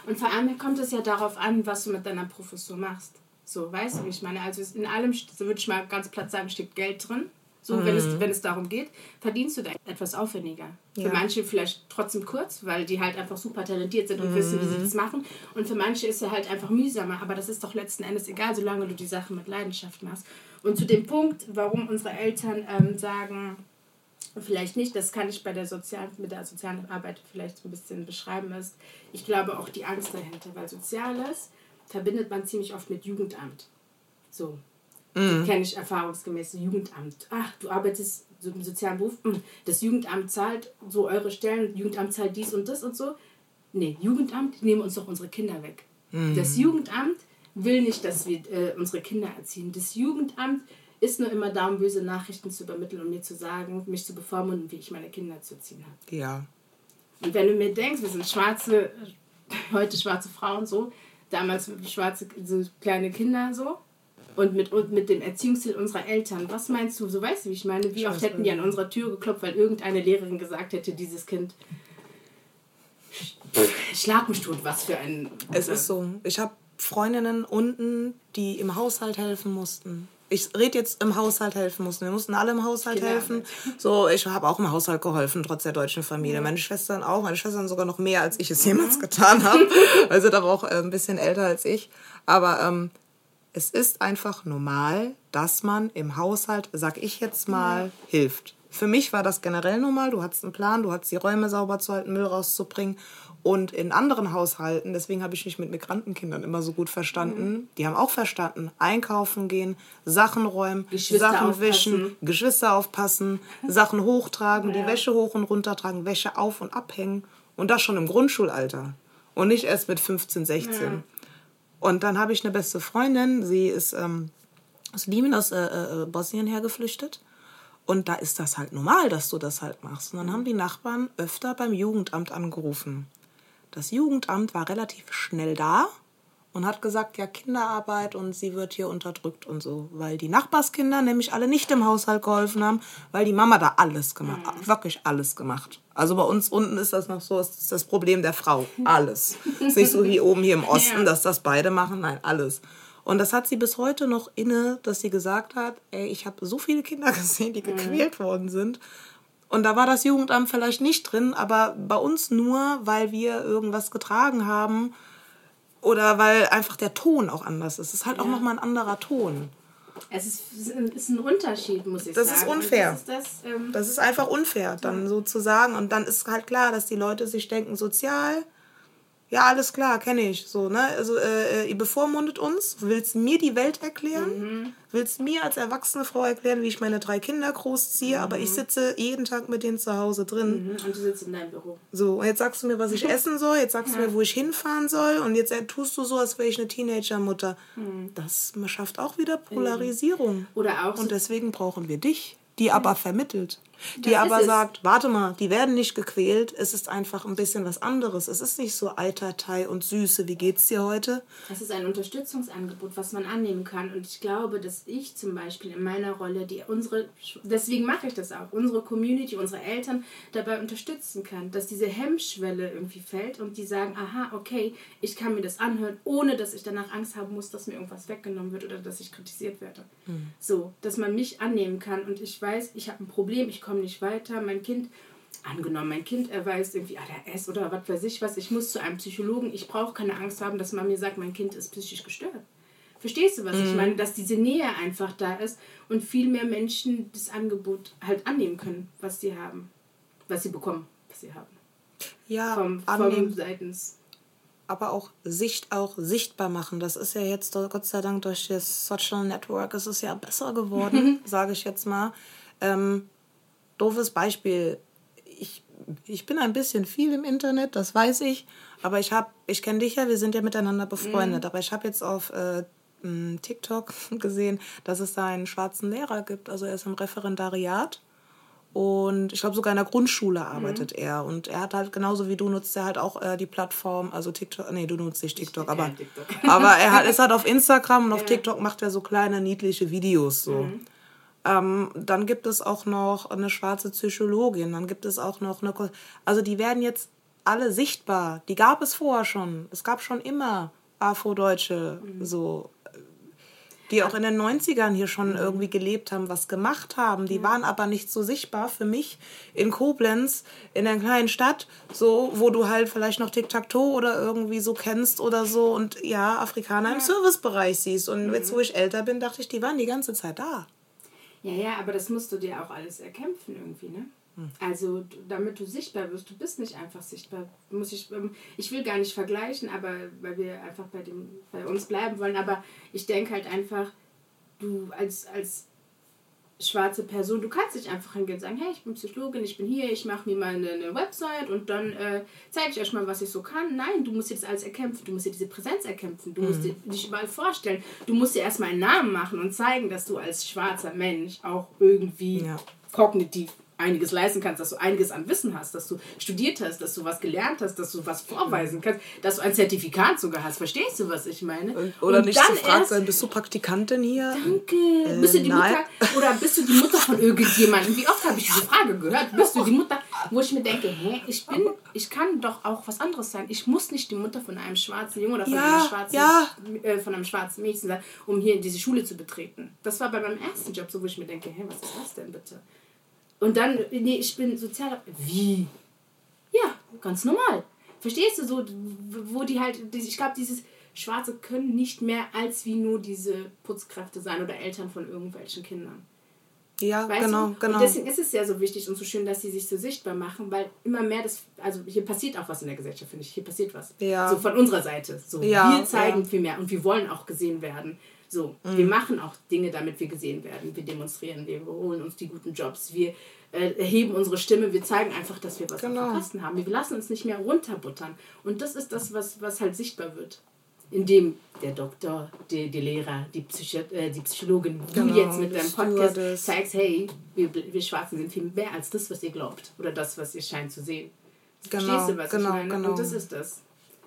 und vor allem kommt es ja darauf an, was du mit deiner Professur machst. So, weißt du, wie ich meine? Also es- in allem, so würde ich mal ganz platt sagen, steckt Geld drin. So, wenn, es, wenn es darum geht, verdienst du da etwas aufwendiger. Für Ja. manche vielleicht trotzdem kurz, weil die halt einfach super talentiert sind und wissen, wie sie das machen. Und für manche ist er halt einfach mühsamer. Aber das ist doch letzten Endes egal, solange du die Sache mit Leidenschaft machst. Und zu dem Punkt, warum unsere Eltern ähm, sagen, vielleicht nicht, das kann ich bei der sozialen, mit der sozialen Arbeit vielleicht so ein bisschen beschreiben, ist, ich glaube auch die Angst dahinter, weil Soziales verbindet man ziemlich oft mit Jugendamt. So. Kenne ich erfahrungsgemäß. Jugendamt. Ach, du arbeitest so im sozialen Beruf. Hm, Das Jugendamt zahlt so eure Stellen, Jugendamt zahlt dies und das und so. Nee, Jugendamt, nehmen uns doch unsere Kinder weg. Das Jugendamt will nicht, dass wir äh, unsere Kinder erziehen. Das Jugendamt ist nur immer da, um böse Nachrichten zu übermitteln und mir zu sagen, mich zu bevormunden, wie ich meine Kinder zu erziehen habe. Ja. Und wenn du mir denkst, wir sind schwarze, [LAUGHS] heute schwarze Frauen so, damals schwarze, so kleine Kinder so, und mit, mit dem Erziehungsstil unserer Eltern, was meinst du, so weißt du, wie ich meine, wie oft hätten die an unserer Tür geklopft, weil irgendeine Lehrerin gesagt hätte, dieses Kind, schlag mich tot, was für ein... Es ist so. Ich habe Freundinnen unten, die im Haushalt helfen mussten. Ich rede jetzt im Haushalt helfen mussten. Wir mussten alle im Haushalt Kinderarbeit. helfen. So, ich habe auch im Haushalt geholfen, trotz der deutschen Familie. Meine Schwestern auch. Meine Schwestern sogar noch mehr, als ich es jemals getan habe. [LAUGHS] Also sind aber auch äh, ein bisschen älter als ich. Aber ähm, es ist einfach normal, dass man im Haushalt, sag ich jetzt mal, hilft. Für mich war das generell normal. Du hattest einen Plan, du hattest die Räume sauber zu halten, Müll rauszubringen. Und in anderen Haushalten, deswegen habe ich mich mit Migrantenkindern immer so gut verstanden, die haben auch verstanden, einkaufen gehen, Sachen räumen, Geschwister Sachen aufpassen. wischen, Geschwister aufpassen, [LAUGHS] Sachen hochtragen, die Wäsche hoch und runter tragen, Wäsche auf und abhängen. Und das schon im Grundschulalter. Und nicht erst mit 15, 16. Und dann habe ich eine beste Freundin, sie ist ähm, Muslimin aus äh, äh, Bosnien hergeflüchtet. Und da ist das halt normal, dass du das halt machst. Und dann haben die Nachbarn öfter beim Jugendamt angerufen. Das Jugendamt war relativ schnell da und hat gesagt, ja, Kinderarbeit und sie wird hier unterdrückt und so, weil die Nachbarskinder nämlich alle nicht im Haushalt geholfen haben, weil die Mama da alles gemacht hat, wirklich alles gemacht. Also bei uns unten ist das noch so, das ist das Problem der Frau, alles. ist nicht so wie oben hier im Osten, Ja. dass das beide machen, nein, alles. Und das hat sie bis heute noch inne, dass sie gesagt hat, ey, ich habe so viele Kinder [LAUGHS] gesehen, die gequält worden sind. Und da war das Jugendamt vielleicht nicht drin, aber bei uns nur, weil wir irgendwas getragen haben oder weil einfach der Ton auch anders ist. Es ist halt auch Ja. nochmal ein anderer Ton. Es ist, ist ein Unterschied, muss ich Das sagen. ist unfair. Das ist das, ähm, Das ist einfach unfair, dann so zu sagen. Und dann ist halt klar, dass die Leute sich denken, sozial, ja, alles klar, kenne ich. So, ne? Also, äh, ihr bevormundet uns, willst mir die Welt erklären, willst mir als erwachsene Frau erklären, wie ich meine drei Kinder großziehe, aber ich sitze jeden Tag mit denen zu Hause drin. mhm, und du sitzt in deinem Büro. So, und jetzt sagst du mir, was ich [LAUGHS] essen soll, jetzt sagst du mir, wo ich hinfahren soll und jetzt äh, tust du so, als wäre ich eine Teenagermutter. Das schafft auch wieder Polarisierung. Oder auch Und deswegen brauchen wir dich, die aber vermittelt. Die Das aber sagt, warte mal, die werden nicht gequält, es ist einfach ein bisschen was anderes. Es ist nicht so Eitertei und Süße, wie geht's dir heute? Das ist ein Unterstützungsangebot, was man annehmen kann. Und ich glaube, dass ich zum Beispiel in meiner Rolle, die unsere, deswegen mache ich das auch, unsere Community, unsere Eltern dabei unterstützen kann, dass diese Hemmschwelle irgendwie fällt und die sagen, aha, okay, ich kann mir das anhören, ohne dass ich danach Angst haben muss, dass mir irgendwas weggenommen wird oder dass ich kritisiert werde. So, dass man mich annehmen kann und ich weiß, ich habe ein Problem, ich komme nicht weiter, mein Kind angenommen, mein Kind erweist irgendwie ADHS oder was weiß ich was, ich muss zu einem Psychologen, ich brauche keine Angst haben, dass man mir sagt, mein Kind ist psychisch gestört. Verstehst du, was ich meine? Dass diese Nähe einfach da ist und viel mehr Menschen das Angebot halt annehmen können, was sie haben, was sie bekommen, was sie haben. Ja, Vom, vom seitens. aber auch Sicht auch sichtbar machen. Das ist ja jetzt Gott sei Dank durch das Social Network ist es ja besser geworden, [LAUGHS] sage ich jetzt mal. Ähm, doofes Beispiel. Ich, ich bin ein bisschen viel im Internet, das weiß ich. Aber ich habe, ich kenne dich ja, wir sind ja miteinander befreundet. Aber ich habe jetzt auf äh, TikTok [LAUGHS] gesehen, dass es da einen schwarzen Lehrer gibt. Also er ist im Referendariat. Und ich glaube, sogar in der Grundschule arbeitet er. Und er hat halt genauso wie du nutzt er halt auch äh, die Plattform, also TikTok, nee, du nutzt nicht TikTok, aber, TikTok. aber er hat, [LAUGHS] ist halt auf Instagram und auf Ja. TikTok macht er so kleine, niedliche Videos so. Mhm. Ähm, dann gibt es auch noch eine schwarze Psychologin, dann gibt es auch noch eine, also die werden jetzt alle sichtbar. Die gab es vorher schon. Es gab schon immer Afrodeutsche, Mhm. so die auch in den 90ern hier schon irgendwie gelebt haben, was gemacht haben. Die waren aber nicht so sichtbar für mich in Koblenz, in der kleinen Stadt, so, wo du halt vielleicht noch Tic-Tac-Toe oder irgendwie so kennst oder so und ja, Afrikaner im Servicebereich siehst. Und jetzt, wo ich älter bin, dachte ich, die waren die ganze Zeit da. Ja, ja, aber das musst du dir auch alles erkämpfen irgendwie, ne? Also, du- damit du sichtbar wirst, du bist nicht einfach sichtbar. Muss ich, ähm, ich will gar nicht vergleichen, aber weil wir einfach bei, dem, bei uns bleiben wollen, aber ich denke halt einfach, du als, als schwarze Person, du kannst nicht einfach hingehen und sagen, hey, ich bin Psychologin, ich bin hier, ich mache mir mal eine, eine Website und dann äh, zeige ich euch mal, was ich so kann. Nein, du musst dir das alles erkämpfen, du musst dir diese Präsenz erkämpfen, du musst dir dich überall vorstellen, du musst dir erstmal einen Namen machen und zeigen, dass du als schwarzer Mensch auch irgendwie Ja. kognitiv einiges leisten kannst, dass du einiges an Wissen hast, dass du studiert hast, dass du was gelernt hast, dass du was vorweisen kannst, dass du ein Zertifikat sogar hast. Verstehst du, was ich meine? Oder Und nicht dann zu fragen sein, bist du Praktikantin hier? Danke. bist du die nein. Mutter oder bist du die Mutter von [LAUGHS] irgendjemandem? Wie oft habe ich diese Frage gehört? Bist du die Mutter, wo ich mir denke, hä, ich bin, ich kann doch auch was anderes sein. Ich muss nicht die Mutter von einem schwarzen Jungen oder von Ja, einer schwarzen, ja. äh, von einem schwarzen Mädchen sein, um hier diese Schule zu betreten. Das war bei meinem ersten Job so, wo ich mir denke, hä, was ist das denn bitte? Und dann, nee, ich bin sozialer. Wie? Ja, ganz normal. Verstehst du so, wo die halt, ich glaube, dieses Schwarze können nicht mehr als wie nur diese Putzkräfte sein oder Eltern von irgendwelchen Kindern. Ja, Weißt genau, du? genau. Und deswegen ist es ja so wichtig und so schön, dass sie sich so sichtbar machen, weil immer mehr das, also hier passiert auch was in der Gesellschaft, finde ich. Hier passiert was. Ja. So von unserer Seite. So, Ja, wir zeigen ja. viel mehr und wir wollen auch gesehen werden. So, Mhm. wir machen auch Dinge, damit wir gesehen werden. Wir demonstrieren, wir holen uns die guten Jobs, wir äh, erheben unsere Stimme, wir zeigen einfach, dass wir was Genau. auf Kasten haben. Wir lassen uns nicht mehr runterbuttern. Und das ist das, was, was halt sichtbar wird. in dem der Doktor, die, die Lehrer, die, Psycho äh, die Psychologin, Genau, du jetzt mit deinem Podcast Stewardess. zeigst, hey, wir, wir Schwarzen sind viel mehr als das, was ihr glaubt. Oder das, was ihr scheint zu sehen. Genau, Verstehst du, was genau, ich meine? genau. Und das ist das.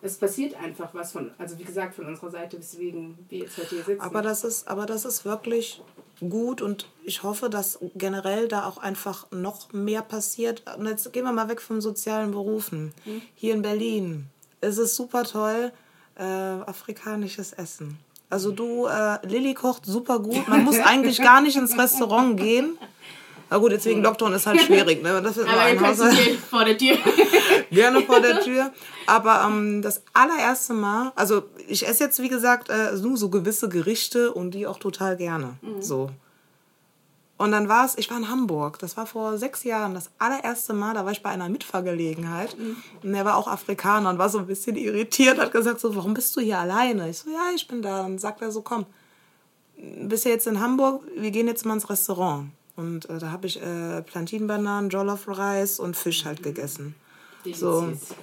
Es passiert einfach was von, also wie gesagt, von unserer Seite, weswegen wir jetzt heute hier sitzen. Aber das ist, aber das ist wirklich gut und ich hoffe, dass generell da auch einfach noch mehr passiert. Und jetzt gehen wir mal weg von sozialen Berufen. Hier in Berlin ist es super toll, äh, afrikanisches Essen. Also du, äh, Lilly kocht super gut. Man muss [LAUGHS] eigentlich gar nicht ins Restaurant gehen. Na gut, jetzt wegen Lockdown ist halt [LAUGHS] schwierig. Ne? Das ist Aber ein hier vor der Tür. [LAUGHS] gerne vor der [LAUGHS] Tür. Aber ähm, das allererste Mal, also ich esse jetzt wie gesagt äh, nur so gewisse Gerichte und die auch total gerne. So. Und dann war es, ich war in Hamburg, das war vor sechs Jahren, das allererste Mal, da war ich bei einer Mitfahrgelegenheit und der war auch Afrikaner und war so ein bisschen irritiert, hat gesagt so, warum bist du hier alleine? Ich so, ja, ich bin da. Und sagt er so, komm, bist ja jetzt in Hamburg, wir gehen jetzt mal ins Restaurant. Und äh, da habe ich äh, Plantinbananen, Jollof Rice und Fisch halt gegessen. So. Deliziös.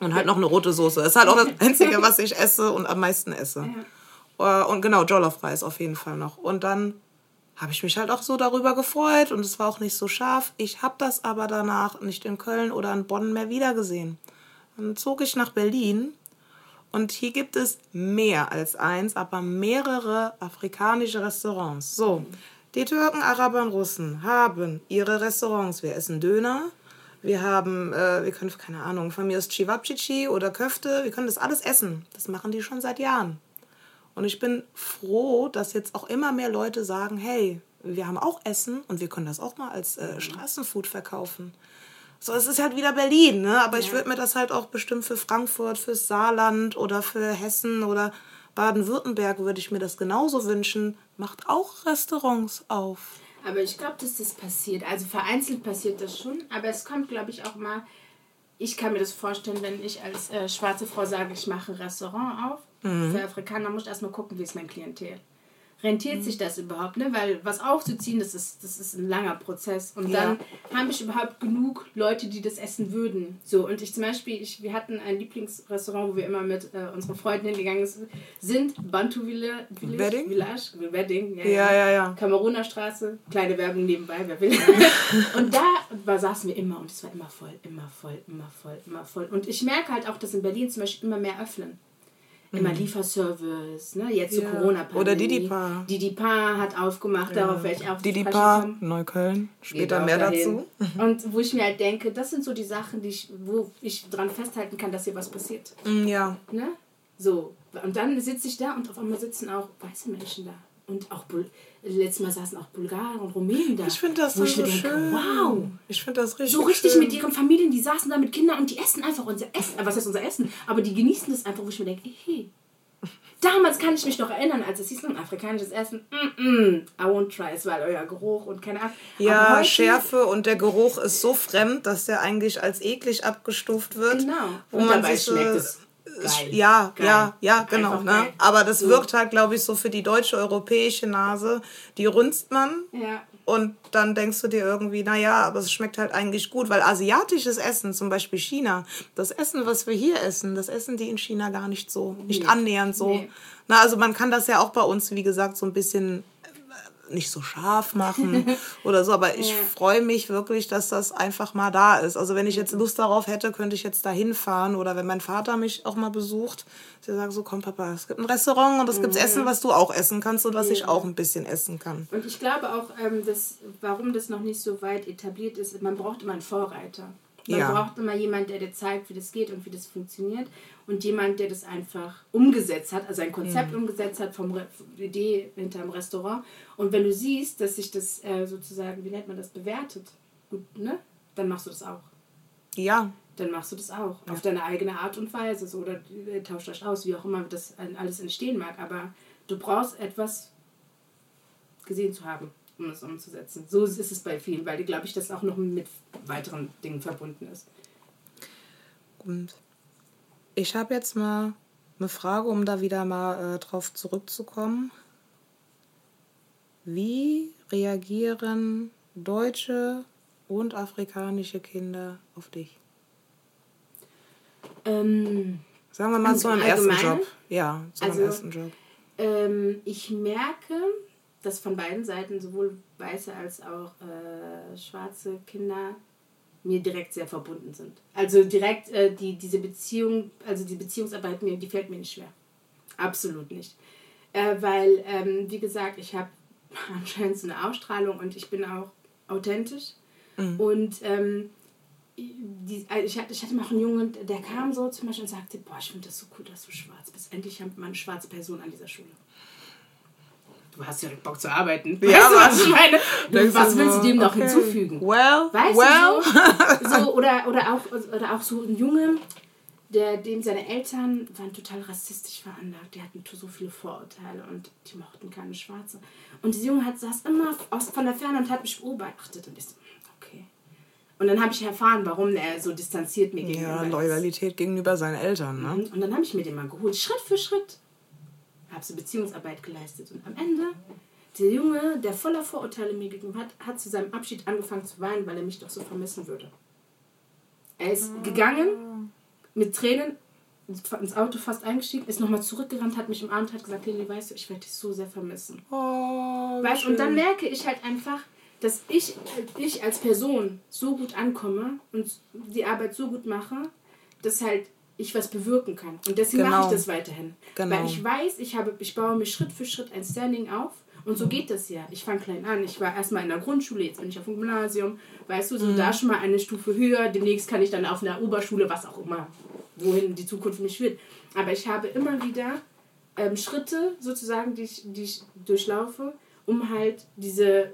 Und halt noch eine rote Soße. Das ist halt auch das [LAUGHS] Einzige, was ich esse und am meisten esse. Äh, Und genau, Jollof Reis auf jeden Fall noch. Und dann habe ich mich halt auch so darüber gefreut und es war auch nicht so scharf. Ich habe das aber danach nicht in Köln oder in Bonn mehr wiedergesehen. Dann zog ich nach Berlin und hier gibt es mehr als eins, aber mehrere afrikanische Restaurants. So, die Türken, Araber und Russen haben ihre Restaurants. Wir essen Döner. Wir haben, äh, wir können, keine Ahnung, von mir ist Cevapcici oder Köfte. Wir können das alles essen. Das machen die schon seit Jahren. Und ich bin froh, dass jetzt auch immer mehr Leute sagen, hey, wir haben auch Essen und wir können das auch mal als äh, Straßenfood verkaufen. So, es ist halt wieder Berlin, ne? Aber ich würde mir das halt auch bestimmt für Frankfurt, fürs Saarland oder für Hessen oder Baden-Württemberg würde ich mir das genauso wünschen. Macht auch Restaurants auf. Aber ich glaube, dass das passiert. Also vereinzelt passiert das schon, aber es kommt, glaube ich, auch mal. Ich kann mir das vorstellen, wenn ich als äh, schwarze Frau sage, ich mache ein Restaurant auf. Für Afrikaner muss ich erstmal gucken, wie ist mein Klientel. Rentiert sich das überhaupt, ne? Weil was aufzuziehen, das ist, das ist ein langer Prozess. Und Ja. dann habe ich überhaupt genug Leute, die das essen würden. So, und ich zum Beispiel, ich, wir hatten ein Lieblingsrestaurant, wo wir immer mit äh, unseren Freunden hingegangen sind. Bantu Villa, Village, Wedding? Village, Wedding, ja, Ja, ja, ja. Kameruner Straße, kleine Werbung nebenbei, wer will. [LAUGHS] und da war, saßen wir immer und es war immer voll, immer voll, immer voll, immer voll. Und ich merke halt auch, dass in Berlin zum Beispiel immer mehr öffnen. Immer Lieferservice, ne? jetzt zur Ja. Corona-Pandemie. Oder Didipar. Didipar hat aufgemacht, darauf werde ich auch zu Didi sprechen Paar, kommen. Neukölln. Später mehr dahin. dazu. [LAUGHS] Und wo ich mir halt denke, das sind so die Sachen, die ich, wo ich dran festhalten kann, dass hier was passiert. Mm, Ja. Ne? So. Und dann sitze ich da und auf einmal sitzen auch weiße Menschen da. Und auch letztes Mal saßen auch Bulgaren und Rumänen da. Ich finde das so denke, schön. wow. Ich finde das richtig So richtig schön. mit ihren Familien, die saßen da mit Kindern und die essen einfach unser Essen. Äh, Was heißt unser Essen? Aber die genießen das einfach, wo ich mir denke, hey. Damals kann ich mich noch erinnern, als es hieß, ein afrikanisches Essen, mm -mm, I won't try es, weil euer Geruch und keine Ahnung. Ja, Schärfe und der Geruch ist so fremd, dass der eigentlich als eklig abgestuft wird. Genau. Wo Und man dabei sich so, schmeckt es geil. Ja, Geil. ja, ja, genau. Einfach Ne? geil. Aber das So. wirkt halt, glaube ich, so für die deutsche, europäische Nase. Die runzt man Ja. und dann denkst du dir irgendwie, naja, aber es schmeckt halt eigentlich gut, weil asiatisches Essen, zum Beispiel China, das Essen, was wir hier essen, das essen die in China gar nicht so, nicht Nee. annähernd so. Nee. Na, also man kann das ja auch bei uns, wie gesagt, so ein bisschen nicht so scharf machen [LAUGHS] oder so, aber ich Ja. freue mich wirklich, dass das einfach mal da ist. Also wenn ich jetzt Lust darauf hätte, könnte ich jetzt da hinfahren oder wenn mein Vater mich auch mal besucht, der sagt so, komm Papa, es gibt ein Restaurant und es gibt Essen, was du auch essen kannst und was ich auch ein bisschen essen kann. Und ich glaube auch, ähm, dass, warum das noch nicht so weit etabliert ist, man braucht immer einen Vorreiter. Man Ja. braucht immer jemanden, der dir zeigt, wie das geht und wie das funktioniert. Und jemand, der das einfach umgesetzt hat, also ein Konzept umgesetzt hat, vom Re Idee hinterm Restaurant. Und wenn du siehst, dass sich das äh, sozusagen, wie nennt man das, bewertet, gut, ne? dann machst du das auch. Ja, Dann machst du das auch. Auf deine eigene Art und Weise. So, oder äh, tauscht euch aus, wie auch immer das alles entstehen mag. Aber du brauchst etwas gesehen zu haben, um das umzusetzen. So ist es bei vielen, weil, glaube ich, das auch noch mit weiteren Dingen verbunden ist. Und ich habe jetzt mal eine Frage, um da wieder mal äh, drauf zurückzukommen. Wie reagieren deutsche und afrikanische Kinder auf dich? Ähm, Sagen wir mal zu meinem ersten Job. Ja, zu Also- meinem ersten Job. Ähm, ich merke, dass von beiden Seiten sowohl weiße als auch äh, schwarze Kinder mir direkt sehr verbunden sind. Also direkt äh, die, diese Beziehung, also die Beziehungsarbeit, mir, die fällt mir nicht schwer. Absolut nicht. Äh, weil, ähm, wie gesagt, ich habe [LAUGHS] anscheinend so eine Ausstrahlung und ich bin auch authentisch. Und ähm, die, also ich, hatte, ich hatte mal einen Jungen, der kam so zum Beispiel und sagte, boah, ich finde das so cool, dass du schwarz bist. Endlich haben wir eine schwarze Person an dieser Schule. Du hast direkt Bock zu arbeiten. Ja, weißt du, was ich meine? Denkst Was du willst du dem noch okay. hinzufügen? Well, Weißt well. du, so, so oder, oder, auch, oder auch so ein Junge, der, dem seine Eltern waren total rassistisch veranlagt. Die hatten so viele Vorurteile und die mochten keine Schwarze. Und dieser Junge hat, saß immer aus, von der Ferne und hat mich beobachtet. Und ich so, okay. Und dann habe ich erfahren, warum er so distanziert mir gegenüber Ja, ist. Loyalität gegenüber seinen Eltern, ne? Und dann habe ich mir den mal geholt, Schritt für Schritt. Habe so Beziehungsarbeit geleistet. Und am Ende, der Junge, der voller Vorurteile mir gegenüber hat, hat zu seinem Abschied angefangen zu weinen, weil er mich doch so vermissen würde. Er ist gegangen, mit Tränen ins Auto fast eingestiegen, ist nochmal zurückgerannt, hat mich umarmt, hat gesagt, Lili, weißt du, ich werde dich so sehr vermissen. Oh, Weißt, und dann merke ich halt einfach, dass ich, ich als Person so gut ankomme und die Arbeit so gut mache, dass halt ich was bewirken kann. Und deswegen Genau. mache ich das weiterhin. Genau. Weil ich weiß, ich, habe, ich baue mir Schritt für Schritt ein Standing auf. Und so geht das ja. Ich fange klein an. Ich war erstmal in der Grundschule, jetzt bin ich auf dem Gymnasium. Weißt du, so da schon mal eine Stufe höher. Demnächst kann ich dann auf einer Oberschule, was auch immer, wohin die Zukunft mich führt. Aber ich habe immer wieder ähm, Schritte sozusagen, die ich, die ich durchlaufe, um halt diese,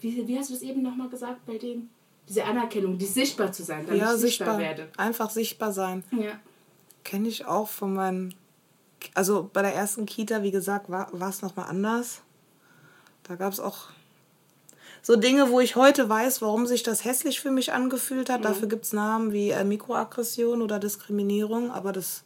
wie, wie hast du das eben nochmal gesagt bei denen? Diese Anerkennung, die sichtbar zu sein, damit Ja, ich sichtbar, sichtbar. werde. Einfach sichtbar sein. Ja. Kenne ich auch von meinen. Also bei der ersten Kita, wie gesagt, war, es nochmal anders. Da gab es auch so Dinge, wo ich heute weiß, warum sich das hässlich für mich angefühlt hat. Dafür gibt es Namen wie äh, Mikroaggression oder Diskriminierung, aber das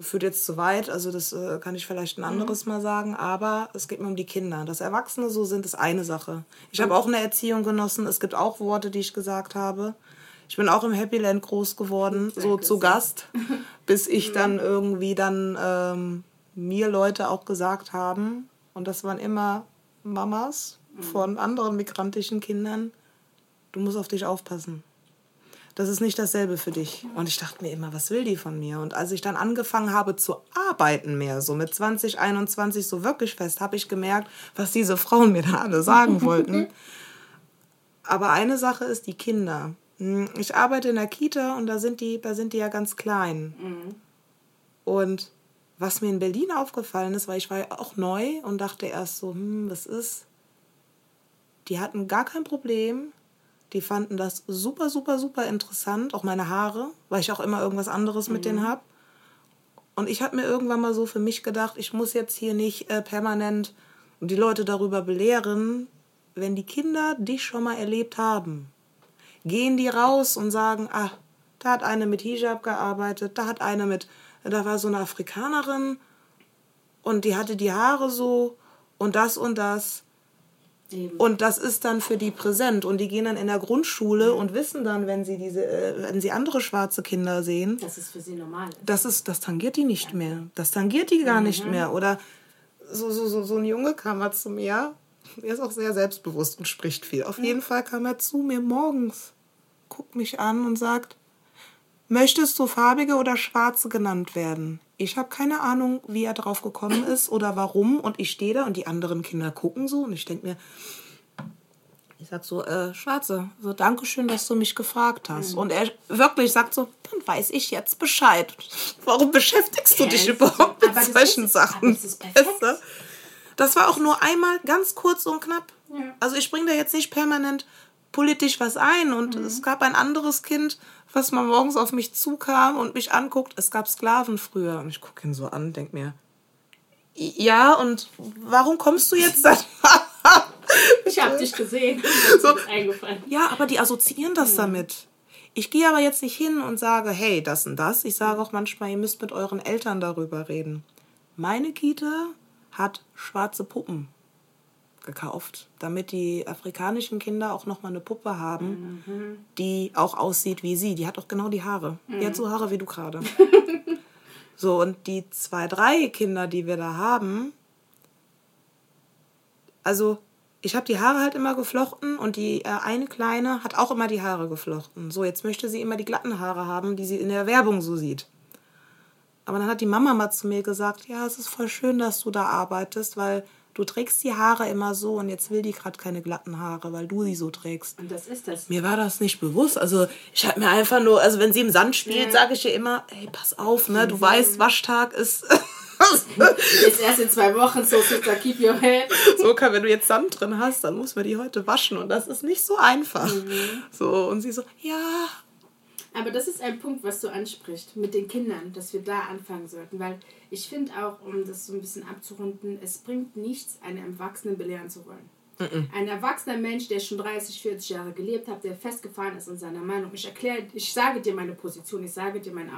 führt jetzt zu weit. Also das äh, kann ich vielleicht ein anderes Mal sagen. Aber es geht mir um die Kinder. Dass Erwachsene so sind, ist eine Sache. Ich habe auch eine Erziehung genossen. Es gibt auch Worte, die ich gesagt habe. Ich bin auch im Happy Land groß geworden, so zu. Gast, [LAUGHS] bis ich dann irgendwie dann ähm, mir Leute auch gesagt haben, und das waren immer Mamas von anderen migrantischen Kindern, du musst auf dich aufpassen. Das ist nicht dasselbe für dich. Und ich dachte mir immer, was will die von mir? Und als ich dann angefangen habe zu arbeiten mehr, so mit 20, 21, so wirklich fest, habe ich gemerkt, was diese Frauen mir da alle sagen wollten. [LAUGHS] Aber eine Sache ist die Kinder. Hm, Ich arbeite in der Kita und da sind die, da sind die ja ganz klein. Und was mir in Berlin aufgefallen ist, weil ich war ja auch neu und dachte erst so, hm, was ist? Die hatten gar kein Problem. Die fanden das super, super, super interessant. Auch meine Haare, weil ich auch immer irgendwas anderes mit denen habe. Und ich habe mir irgendwann mal so für mich gedacht, ich muss jetzt hier nicht äh, permanent die Leute darüber belehren, wenn die Kinder dich schon mal erlebt haben. Gehen die raus und sagen, ah, da hat eine mit Hijab gearbeitet, da hat eine mit, da war so eine Afrikanerin und die hatte die Haare so und das und das. Und das ist dann für die präsent. Und die gehen dann in der Grundschule und wissen dann, wenn sie diese, äh, wenn sie andere schwarze Kinder sehen, dass es für sie normal ist. das ist, das tangiert die nicht mehr. Das tangiert die gar nicht mehr. Oder so, so, so, so ein Junge kam mal zu mir. Der ist auch sehr selbstbewusst und spricht viel. Auf jeden Fall kam er zu mir morgens, guckt mich an und sagt, möchtest du farbige oder schwarze genannt werden? Ich habe keine Ahnung, wie er drauf gekommen ist oder warum. Und ich stehe da und die anderen Kinder gucken so und ich denke mir, ich sag so, äh, Schwarze, so Dankeschön, dass du mich gefragt hast. Und er wirklich sagt so, dann weiß ich jetzt Bescheid. Warum beschäftigst du dich Ja, überhaupt mit solchen ist- Sachen? Das war auch nur einmal ganz kurz und knapp. Ja. Also ich bringe da jetzt nicht permanent politisch was ein. Und Mhm. es gab ein anderes Kind, was mal morgens auf mich zukam und mich anguckt. Es gab Sklaven früher. Und ich gucke ihn so an und denke mir, ja, und warum kommst du jetzt dann? [LAUGHS] Ich habe dich gesehen. [LAUGHS] So. Eingefallen. Ja, aber die assoziieren das damit. Ich gehe aber jetzt nicht hin und sage, hey, das und das. Ich sage auch manchmal, ihr müsst mit euren Eltern darüber reden. Meine Kita hat schwarze Puppen gekauft, damit die afrikanischen Kinder auch noch mal eine Puppe haben, die auch aussieht wie sie. Die hat auch genau die Haare. Die hat so Haare wie du gerade. [LAUGHS] So, und die zwei, drei Kinder, die wir da haben, also ich habe die Haare halt immer geflochten und die äh, eine Kleine hat auch immer die Haare geflochten. So, jetzt möchte sie immer die glatten Haare haben, die sie in der Werbung so sieht. Aber dann hat die Mama mal zu mir gesagt, ja, es ist voll schön, dass du da arbeitest, weil du trägst die Haare immer so und jetzt will die gerade keine glatten Haare, weil du sie so trägst. Und das ist das. Mir war das nicht bewusst. Also ich habe mir einfach nur, also wenn sie im Sand spielt, Ja. sage ich ihr immer, hey, pass auf, ne? Du weißt, Waschtag ist. [LAUGHS] Jetzt erst in zwei Wochen, so sister, keep your head. so kann, wenn du jetzt Sand drin hast, dann muss man die heute waschen und das ist nicht so einfach. So und sie so, ja, Aber das ist ein Punkt, was du ansprichst mit den Kindern, dass wir da anfangen sollten. Weil ich finde auch, um das so ein bisschen abzurunden, es bringt nichts, einen Erwachsenen belehren zu wollen. Ein erwachsener Mensch, der schon 30, 40 Jahre gelebt hat, der festgefahren ist in seiner Meinung. Ich erkläre, ich sage dir meine Position, ich sage dir meinen,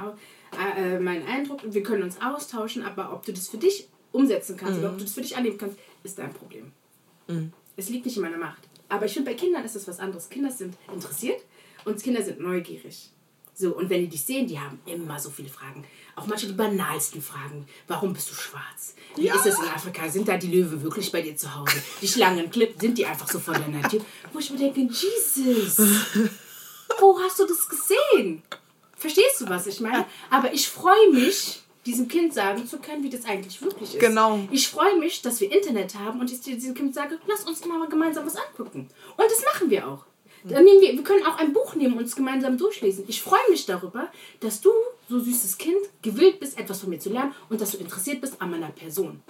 äh, äh, meinen Eindruck und wir können uns austauschen, aber ob du das für dich umsetzen kannst oder ob du das für dich annehmen kannst, ist dein Problem. Es liegt nicht in meiner Macht. Aber ich finde, bei Kindern ist es was anderes. Kinder sind interessiert und Kinder sind neugierig. So, und wenn die dich sehen, die haben immer so viele Fragen. Auch manche die banalsten Fragen. Warum bist du schwarz? Wie ist es in Afrika? Sind da die Löwen wirklich bei dir zu Hause? Die Schlangen, Clip, sind die einfach so vor deiner Tür? Wo ich mir denke, Jesus, wo hast du das gesehen? Verstehst du, was ich meine? Aber ich freue mich, diesem Kind sagen zu können, wie das eigentlich wirklich ist. Genau. Ich freue mich, dass wir Internet haben und ich diesem Kind sage, lass uns mal gemeinsam was angucken. Und das machen wir auch. Dann nehmen wir, wir können auch ein Buch nehmen und uns gemeinsam durchlesen. Ich freue mich darüber, dass du, so süßes Kind, gewillt bist, etwas von mir zu lernen und dass du interessiert bist an meiner Person.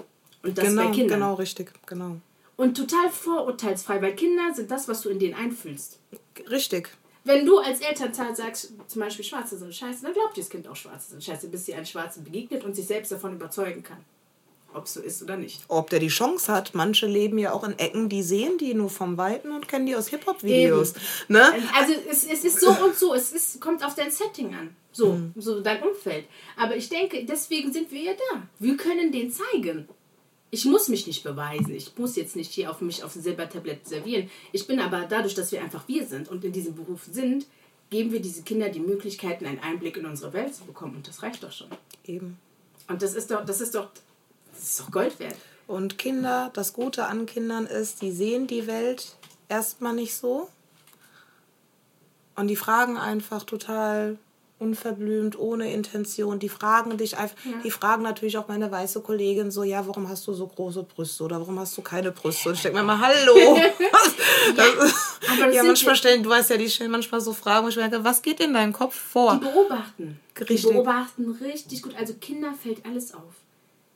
Und das genau, bei Kindern. genau, richtig, genau. Und total vorurteilsfrei, weil Kinder sind das, was du in denen einfühlst. Richtig. Wenn du als Elternteil sagst, zum Beispiel Schwarze sind scheiße, dann glaubt das Kind auch Schwarze sind scheiße, bis sie einen Schwarzen begegnet und sich selbst davon überzeugen kann. Ob es so ist oder nicht. Ob der die Chance hat, manche leben ja auch in Ecken, die sehen die nur vom Weiten und kennen die aus Hip-Hop-Videos. Ne? Also es, es ist so und so, es ist, kommt auf dein Setting an. So, so dein Umfeld. Aber ich denke, deswegen sind wir ja da. Wir können den zeigen. Ich muss mich nicht beweisen. Ich muss jetzt nicht hier auf mich auf ein Silbertablett servieren. Ich bin aber dadurch, dass wir einfach wir sind und in diesem Beruf sind, geben wir diese Kinder die Möglichkeiten, einen Einblick in unsere Welt zu bekommen. Und das reicht doch schon. Eben. Und das ist doch, das ist doch, das ist doch Gold wert. Und Kinder, das Gute an Kindern ist, die sehen die Welt erstmal nicht so. Und die fragen einfach total unverblümt, ohne Intention. Die fragen dich einfach, die fragen natürlich auch meine weiße Kollegin so, ja, warum hast du so große Brüste oder warum hast du keine Brüste? Und ich denke mir mal, hallo. [LAUGHS] Ja, sind manchmal stellen, du weißt ja, die stellen manchmal so Fragen, wo ich denke, was geht in deinem Kopf vor? Die beobachten. Die Richtig. beobachten richtig gut. Also Kinder fällt alles auf.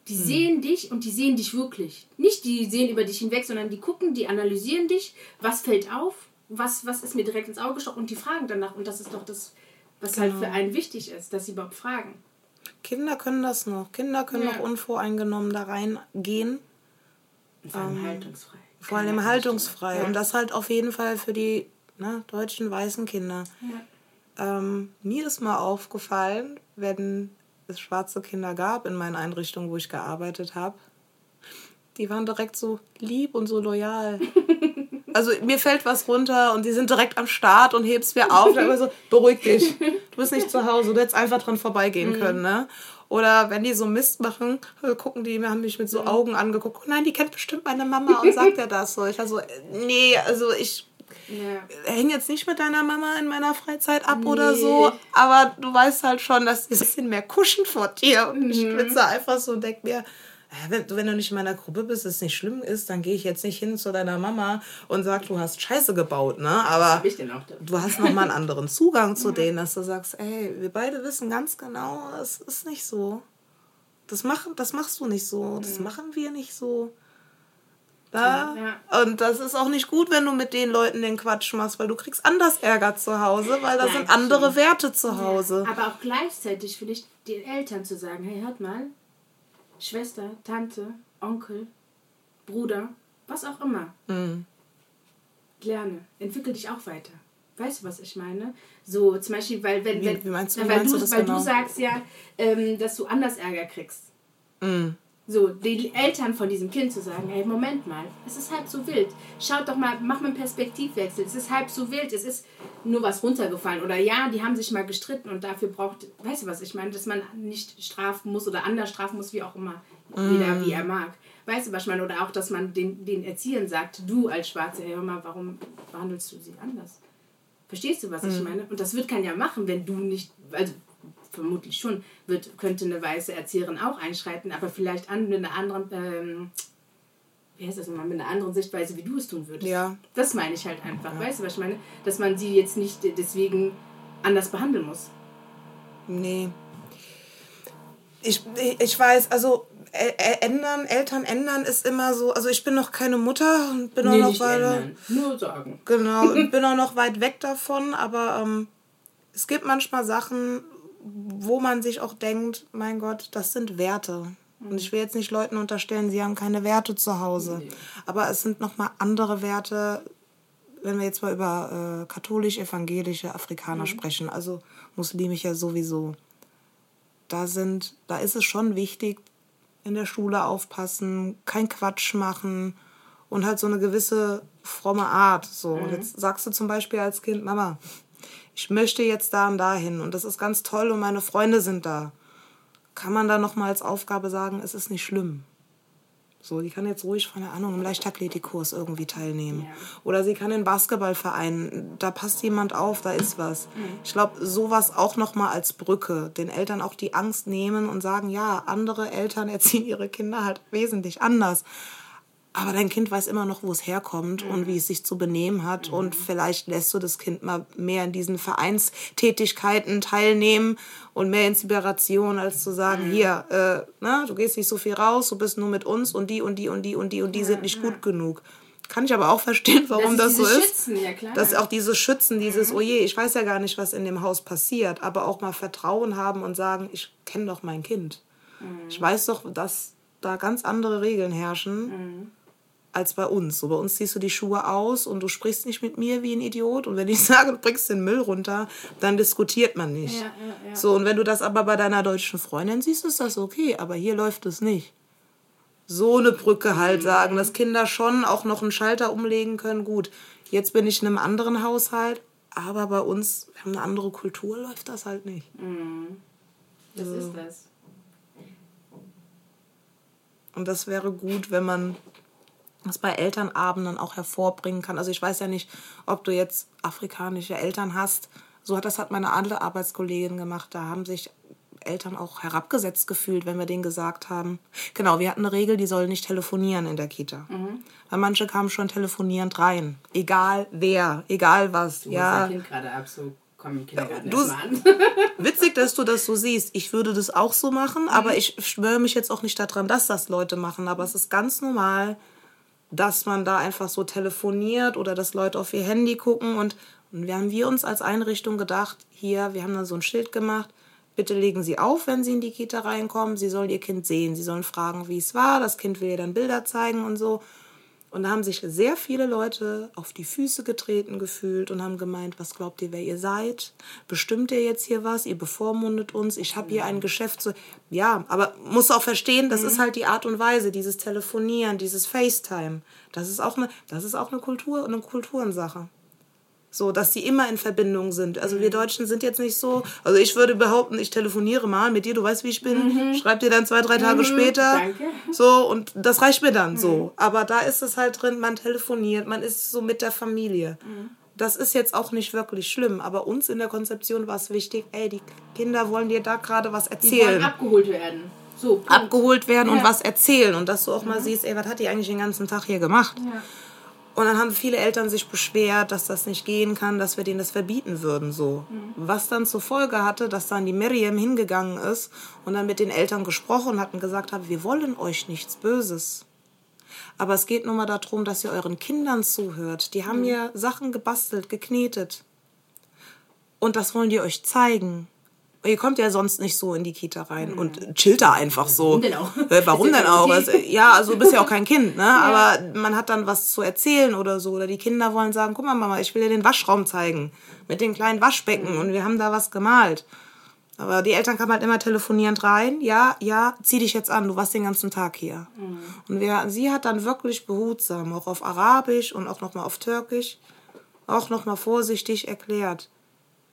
Die Hm. sehen dich und die sehen dich wirklich. Nicht die sehen über dich hinweg, sondern die gucken, die analysieren dich. Was fällt auf? Was, was ist mir direkt ins Auge gestochen? Und die fragen danach. Und das ist doch das, was halt Genau. für einen wichtig ist, dass sie überhaupt fragen. Kinder können das noch. Kinder können Ja. noch unvoreingenommen da reingehen. Vor allem haltungsfrei. Ähm, Vor allem Keine haltungsfrei. Ja. Und das halt auf jeden Fall für die ne, deutschen weißen Kinder. Ja. Ähm, mir ist mal aufgefallen, wenn es schwarze Kinder gab in meinen Einrichtungen, wo ich gearbeitet habe, die waren direkt so lieb und so loyal. [LAUGHS] Also mir fällt was runter und die sind direkt am Start und hebst mir auf. Dann immer so, beruhig dich. Du bist nicht zu Hause. Du hättest einfach dran vorbeigehen können, ne? Oder wenn die so Mist machen, äh, gucken die, haben mich mit so Augen angeguckt. Oh nein, die kennt bestimmt meine Mama und sagt ja das so. Ich war so, äh, nee, also ich Ja. hänge jetzt nicht mit deiner Mama in meiner Freizeit ab oder so, Nee. aber du weißt halt schon, dass die ein bisschen mehr kuschen vor dir. Und ich schwitze einfach so und denk mir, wenn, du- wenn du nicht in meiner Gruppe bist, es nicht schlimm ist, dann gehe ich jetzt nicht hin zu deiner Mama und sag, du hast Scheiße gebaut, ne? Aber Hab ich denn auch da? du hast nochmal einen anderen Zugang zu denen, dass du sagst, ey, wir beide wissen ganz genau, das ist nicht so. Das, mach, das machst du nicht so, das machen wir nicht so. Da? Ja. Und das ist auch nicht gut, wenn du mit den Leuten den Quatsch machst, weil du kriegst anders Ärger zu Hause, weil da Nein, sind andere stimmt. Werte zu Hause. Aber auch gleichzeitig vielleicht den Eltern zu sagen, hey, hört mal, Schwester, Tante, Onkel, Bruder, was auch immer. Mhm. Lerne, entwickel dich auch weiter. Weißt du, was ich meine? So zum Beispiel, weil wenn, wenn wie meinst du- na, weil, meinst du, du weil genau? du sagst ja, ähm, dass du anders Ärger kriegst. Mhm. So, die Eltern von diesem Kind zu sagen, hey, Moment mal, es ist halb so wild. Schaut doch mal, mach mal einen Perspektivwechsel. Es ist halb so wild, es ist nur was runtergefallen. Oder ja, die haben sich mal gestritten und dafür braucht, weißt du was, ich meine, dass man nicht strafen muss oder anders strafen muss, wie auch immer, jeder wie er mag. Weißt du was ich meine? Oder auch, dass man den, den Erziehern sagt, du als Schwarze, hey, hör mal, warum behandelst du sie anders? Verstehst du, was ich meine? Und das wird keiner ja machen, wenn du nicht, also vermutlich schon, wird, könnte eine weiße Erzieherin auch einschreiten, aber vielleicht an, mit einer anderen, ähm, wie heißt das nochmal, mit einer anderen Sichtweise, wie du es tun würdest. Ja. Das meine ich halt einfach, weißt du, was ich meine? Dass man sie jetzt nicht deswegen anders behandeln muss. Nee. Ich, ich weiß, also ändern, Eltern ändern ist immer so, also ich bin noch keine Mutter und bin auch Nee, noch nicht weiter. nur sagen. Genau, und [LAUGHS] bin auch noch weit weg davon, aber ähm, es gibt manchmal Sachen, wo man sich auch denkt, mein Gott, das sind Werte. Und ich will jetzt nicht Leuten unterstellen, sie haben keine Werte zu Hause. Aber es sind nochmal andere Werte, wenn wir jetzt mal über äh, katholisch-evangelische Afrikaner sprechen, also muslimisch ja sowieso. Da sind, da ist es schon wichtig, in der Schule aufpassen, kein Quatsch machen und halt so eine gewisse fromme Art. So, Und jetzt sagst du zum Beispiel als Kind, Mama, ich möchte jetzt da und dahin und das ist ganz toll und meine Freunde sind da. Kann man da noch mal als Aufgabe sagen, es ist nicht schlimm. So, die kann jetzt ruhig, keine Ahnung, im Leichtathletikkurs irgendwie teilnehmen. Oder sie kann in den Basketballverein, da passt jemand auf, da ist was. Ich glaube, sowas auch noch mal als Brücke, den Eltern auch die Angst nehmen und sagen, ja, andere Eltern [LAUGHS] erziehen ihre Kinder halt wesentlich anders. Aber dein Kind weiß immer noch, wo es herkommt und wie es sich zu benehmen hat. Und vielleicht lässt du das Kind mal mehr in diesen Vereinstätigkeiten teilnehmen und mehr Inspiration, als zu sagen, hier, äh, ne, du gehst nicht so viel raus, du bist nur mit uns und die und die und die und die und die sind nicht gut genug. Kann ich aber auch verstehen, warum das, ist so ist. Schützen, ja klar. Dass auch diese Schützen, dieses, oh je, ich weiß ja gar nicht, was in dem Haus passiert, aber auch mal Vertrauen haben und sagen, ich kenne doch mein Kind. Ich weiß doch, dass da ganz andere Regeln herrschen als bei uns. So bei uns ziehst du die Schuhe aus und du sprichst nicht mit mir wie ein Idiot. Und wenn ich [LAUGHS] sage, du bringst den Müll runter, dann diskutiert man nicht. Ja, ja, ja. So, und wenn du das aber bei deiner deutschen Freundin siehst, ist das okay. Aber hier läuft es nicht. So eine Brücke halt sagen, dass Kinder schon auch noch einen Schalter umlegen können. Gut, jetzt bin ich in einem anderen Haushalt, aber bei uns, wir haben eine andere Kultur, läuft das halt nicht. Das ist das. Und das wäre gut, wenn man das bei Elternabenden auch hervorbringen kann. Also ich weiß ja nicht, ob du jetzt afrikanische Eltern hast. So hat das hat meine andere Arbeitskollegin gemacht. Da haben sich Eltern auch herabgesetzt gefühlt, wenn wir denen gesagt haben. Genau, wir hatten eine Regel, die sollen nicht telefonieren in der Kita. Weil manche kamen schon telefonierend rein. Egal wer, egal was. Du ja. Kind gerade ab, so komm im Kindergarten du- an. [LAUGHS] [LAUGHS] Witzig, dass du das so siehst. Ich würde das auch so machen, aber ich schwöre mich jetzt auch nicht daran, dass das Leute machen. Aber es ist ganz normal, dass man da einfach so telefoniert oder dass Leute auf ihr Handy gucken. Und, und wir haben wir uns als Einrichtung gedacht, hier, wir haben dann so ein Schild gemacht, bitte legen Sie auf, wenn Sie in die Kita reinkommen. Sie sollen Ihr Kind sehen. Sie sollen fragen, wie es war. Das Kind will ihr dann Bilder zeigen und so. Und da haben sich sehr viele Leute auf die Füße getreten gefühlt und haben gemeint, was glaubt ihr, wer ihr seid? Bestimmt ihr jetzt hier was? Ihr bevormundet uns. Ich habe hier ein Geschäft. Zu ja, aber muss auch verstehen, das ist halt die Art und Weise, dieses Telefonieren, dieses FaceTime. Das ist auch eine, das ist auch eine Kultur, eine Kulturensache. So, dass die immer in Verbindung sind. Also wir Deutschen sind jetzt nicht so. Also ich würde behaupten, ich telefoniere mal mit dir, du weißt, wie ich bin. Schreib dir dann zwei, drei Tage später. danke. So, und das reicht mir dann so. Aber da ist es halt drin, man telefoniert, man ist so mit der Familie. Das ist jetzt auch nicht wirklich schlimm, aber uns in der Konzeption war es wichtig, ey, die Kinder wollen dir da gerade was Die erzählen wollen abgeholt werden. So, Punkt. abgeholt werden und Ja. was erzählen und dass du auch mal siehst, ey, was hat die eigentlich den ganzen Tag hier gemacht? Ja. Und dann haben viele Eltern sich beschwert, dass das nicht gehen kann, dass wir denen das verbieten würden, so. Was dann zur Folge hatte, dass dann die Miriam hingegangen ist und dann mit den Eltern gesprochen hat und gesagt hat, wir wollen euch nichts Böses. Aber es geht nur mal darum, dass ihr euren Kindern zuhört. Die haben ja Sachen gebastelt, geknetet. Und das wollen die euch zeigen. Ihr kommt ja sonst nicht so in die Kita rein und chillt da einfach so. Warum denn auch? [LAUGHS] Äh, Warum denn auch? Also, ja, also du bist ja auch kein Kind, ne? [LAUGHS] Aber man hat dann was zu erzählen oder so. Oder die Kinder wollen sagen, guck mal, Mama, ich will dir den Waschraum zeigen. Mit den kleinen Waschbecken und wir haben da was gemalt. Aber die Eltern kamen halt immer telefonierend rein. Ja, ja, zieh dich jetzt an, du warst den ganzen Tag hier. Mhm. Und wir, sie hat dann wirklich behutsam, auch auf Arabisch und auch nochmal auf Türkisch, auch nochmal vorsichtig erklärt.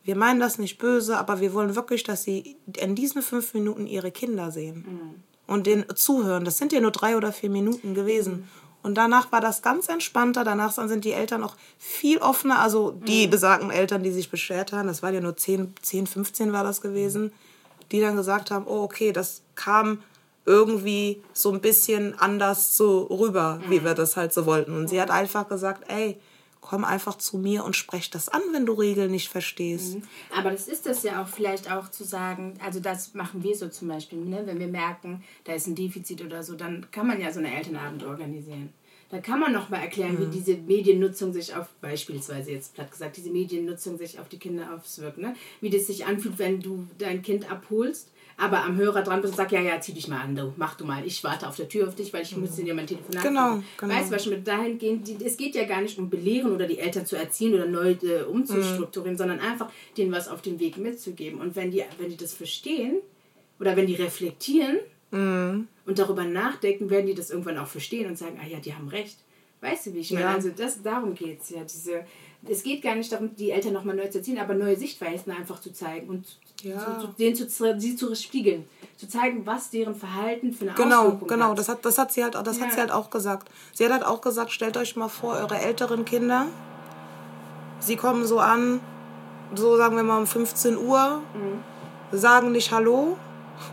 Wir meinen das nicht böse, aber wir wollen wirklich, dass sie in diesen fünf Minuten ihre Kinder sehen. Mhm. Und denen zuhören. Das sind ja nur drei oder vier Minuten gewesen. Mhm. Und danach war das ganz entspannter. Danach sind die Eltern auch viel offener. Also die mhm. besagten Eltern, die sich beschwert haben, das waren ja nur 10, 10, 15 war das gewesen, die dann gesagt haben, oh okay, das kam irgendwie so ein bisschen anders so rüber, wie mhm. wir das halt so wollten. Und sie hat einfach gesagt, ey, komm einfach zu mir und sprech das an, wenn du Regeln nicht verstehst. Mhm. Aber das ist das ja auch vielleicht auch zu sagen, also das machen wir so zum Beispiel, ne? wenn wir merken, da ist ein Defizit oder so, dann kann man ja so einen Elternabend organisieren. Da kann man noch mal erklären, mhm. wie diese Mediennutzung sich auf, beispielsweise jetzt platt gesagt, diese Mediennutzung sich auf die Kinder auswirkt. Ne? Wie das sich anfühlt, wenn du dein Kind abholst aber am Hörer dran bist und sagst, ja, ja, zieh dich mal an, du, mach du mal, ich warte auf der Tür auf dich, weil ich mhm. muss dir mein Telefon Genau, genau. Weißt du, was mit dahingehend, die, es geht ja gar nicht um Belehren oder die Eltern zu erziehen oder neu äh, umzustrukturieren, mhm. sondern einfach denen was auf den Weg mitzugeben. Und wenn die, wenn die das verstehen oder wenn die reflektieren mhm. und darüber nachdenken, werden die das irgendwann auch verstehen und sagen, ah ja, die haben recht. Weißt du, wie ich meine? Ja. Also das, darum geht es ja. Diese, es geht gar nicht darum, die Eltern nochmal neu zu erziehen, aber neue Sichtweisen einfach zu zeigen und ja. zu, zu, denen zu, sie zu spiegeln. Zu zeigen, was deren Verhalten für eine genau, Auswirkung genau. hat. Genau, das hat, das hat sie halt, das ja. hat sie halt auch gesagt. Sie hat halt auch gesagt, stellt euch mal vor, eure älteren Kinder, sie kommen so an, so sagen wir mal um 15 Uhr, mhm. sagen nicht Hallo,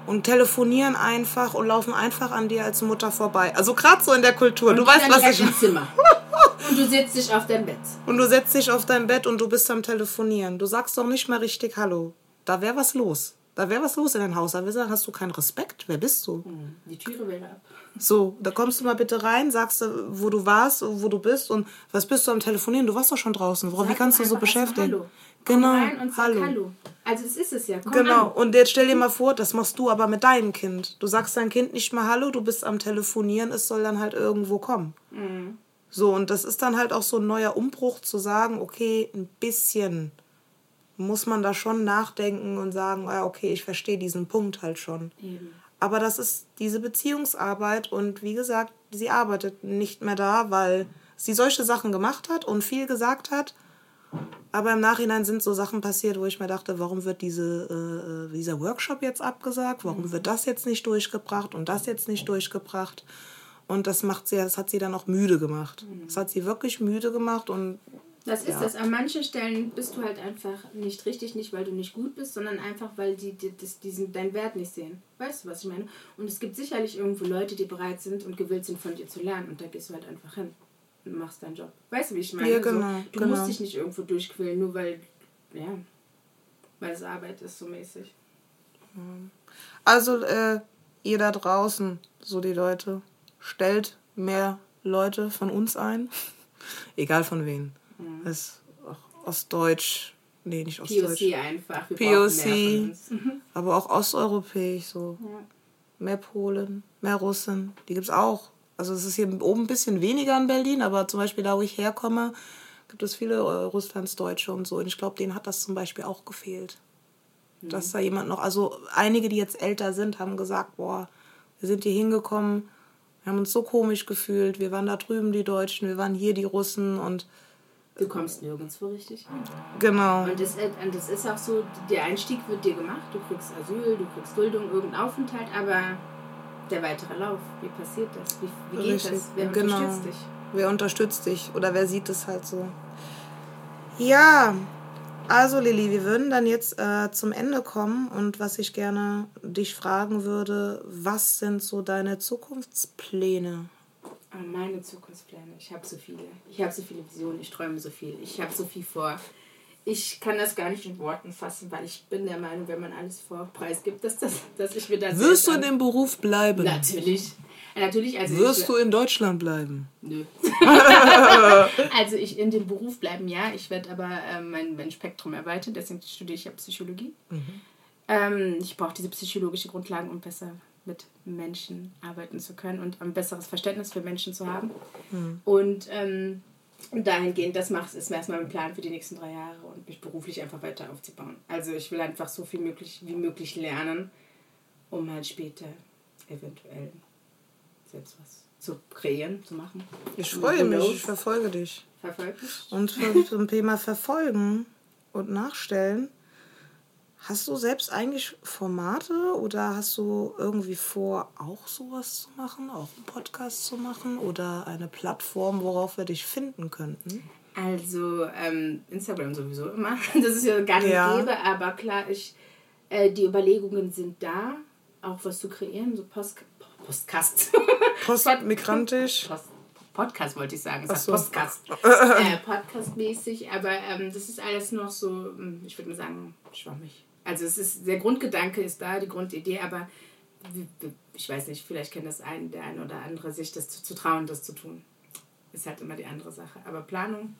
und telefonieren einfach und laufen einfach an dir als Mutter vorbei. Also gerade so in der Kultur. Und du weißt, was ich. Ins Zimmer. [LAUGHS] und du setzt dich auf dein Bett. Und du setzt dich auf dein Bett und du bist am Telefonieren. Du sagst doch nicht mal richtig Hallo. Da wäre was los. Da wäre was los in deinem Haus. Da sagen, hast du keinen Respekt? Wer bist du? Hm, die Türe wäre ab. So, da kommst du mal bitte rein, sagst du, wo du warst, wo du bist und was bist du am Telefonieren? Du warst doch schon draußen. Warum, wie kannst du so beschäftigen? Hallo. Genau. Komm rein und sag Hallo. Hallo. Also es ist es ja. Komm genau. An. Und jetzt stell dir mal vor, das machst du aber mit deinem Kind. Du sagst dein Kind nicht mal Hallo, du bist am Telefonieren, es soll dann halt irgendwo kommen. Mhm. So, und das ist dann halt auch so ein neuer Umbruch zu sagen, okay, ein bisschen muss man da schon nachdenken und sagen, ah, okay, ich verstehe diesen Punkt halt schon. Eben. Aber das ist diese Beziehungsarbeit und wie gesagt, sie arbeitet nicht mehr da, weil sie solche Sachen gemacht hat und viel gesagt hat. Aber im Nachhinein sind so Sachen passiert, wo ich mir dachte, warum wird diese, äh, dieser Workshop jetzt abgesagt? Warum mhm. wird das jetzt nicht durchgebracht und das jetzt nicht durchgebracht? Und das macht sie, das hat sie dann auch müde gemacht. Mhm. Das hat sie wirklich müde gemacht und das ist ja. das. An manchen Stellen bist du halt einfach nicht richtig, nicht weil du nicht gut bist, sondern einfach, weil die, die das, diesen, deinen Wert nicht sehen. Weißt du, was ich meine? Und es gibt sicherlich irgendwo Leute, die bereit sind und gewillt sind, von dir zu lernen. Und da gehst du halt einfach hin und machst deinen Job. Weißt du, wie ich meine? Ja, genau, so, du genau. musst dich nicht irgendwo durchquälen, nur weil, ja, weil es Arbeit ist, so mäßig. Also, äh, ihr da draußen, so die Leute, stellt mehr Leute von uns ein. [LAUGHS] Egal von wem. Mhm. Ist Ostdeutsch, nee, nicht Ostdeutsch. POC einfach. Wir POC, aber auch osteuropäisch so. Ja. Mehr Polen, mehr Russen, die gibt es auch. Also es ist hier oben ein bisschen weniger in Berlin, aber zum Beispiel da, wo ich herkomme, gibt es viele äh, Russlandsdeutsche und so. Und ich glaube, denen hat das zum Beispiel auch gefehlt. Mhm. Dass da jemand noch, also einige, die jetzt älter sind, haben gesagt, boah, wir sind hier hingekommen, wir haben uns so komisch gefühlt, wir waren da drüben die Deutschen, wir waren hier die Russen und Du kommst nirgendwo richtig hin. Genau. Und das, und das ist auch so, der Einstieg wird dir gemacht, du kriegst Asyl, du kriegst Duldung, irgendeinen Aufenthalt, aber der weitere Lauf, wie passiert das? Wie, wie geht richtig. das? Wer genau. unterstützt dich? Wer unterstützt dich? Oder wer sieht es halt so? Ja, also Lilly, wir würden dann jetzt äh, zum Ende kommen und was ich gerne dich fragen würde, was sind so deine Zukunftspläne? Ah, meine Zukunftspläne. Ich habe so viele. Ich habe so viele Visionen. Ich träume so viel. Ich habe so viel vor. Ich kann das gar nicht in Worten fassen, weil ich bin der Meinung, wenn man alles vor Preis gibt, dass, das, dass ich mir das. Wirst du in dem Beruf bleiben? Natürlich. Natürlich, also Wirst ich, du in Deutschland bleiben? Nö. [LAUGHS] also ich in dem Beruf bleiben, ja. Ich werde aber äh, mein, mein Spektrum erweitern, deswegen studiere ich ja Psychologie. Mhm. Ähm, ich brauche diese psychologische Grundlagen, um besser mit Menschen arbeiten zu können und ein besseres Verständnis für Menschen zu haben. Mhm. Und ähm, dahingehend, das macht, ist erstmal mein Plan für die nächsten drei Jahre und mich beruflich einfach weiter aufzubauen. Also ich will einfach so viel möglich, wie möglich lernen, um halt später eventuell selbst was zu kreieren, zu machen. Ich freue mich, ich verfolge dich. Verfolgt mich. Und zum Thema Verfolgen und Nachstellen, hast du selbst eigentlich Formate oder hast du irgendwie vor, auch sowas zu machen, auch einen Podcast zu machen oder eine Plattform, worauf wir dich finden könnten? Also ähm, Instagram sowieso immer. [LAUGHS] Das ist ja gar nicht Ja. gäbe, aber klar, ich, äh, die Überlegungen sind da, auch was zu kreieren, so Post, Postkast. Postmigrantisch. Post, Podcast wollte ich sagen, es so. Podcast. [LAUGHS] äh, Podcast-mäßig, aber ähm, das ist alles noch so, hm, ich würde mal sagen, schwammig. Also es ist, der Grundgedanke ist da, die Grundidee, aber ich weiß nicht, vielleicht kennt das ein, der eine oder andere, sich das zu, zu trauen, das zu tun. Ist halt immer die andere Sache. Aber Planung,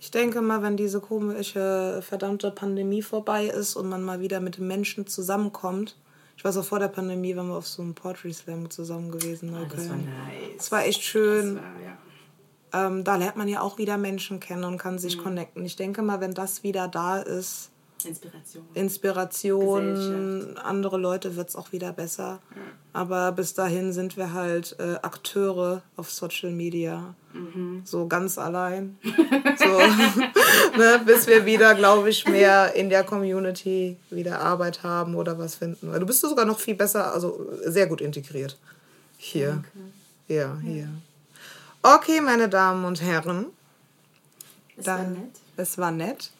Ich denke mal, wenn diese komische, verdammte Pandemie vorbei ist und man mal wieder mit den Menschen zusammenkommt. Ich war so vor der Pandemie, wenn wir auf so einem Poetry Slam zusammen gewesen. ah, das war nice. Das war echt schön. war, ja. Ähm, da lernt man ja auch wieder Menschen kennen und kann Mhm. sich connecten. Ich denke mal, wenn das wieder da ist, Inspiration. Inspiration, andere Leute wird es auch wieder besser. Aber bis dahin sind wir halt äh, Akteure auf Social Media. Mhm. So ganz allein. [LAUGHS] so, ne, bis wir wieder, glaube ich, mehr in der Community wieder Arbeit haben oder was finden. Weil Du bist sogar noch viel besser, also sehr gut integriert. Hier. Ja, hier. Okay, meine Damen und Herren. War Dann, nett. es war nett.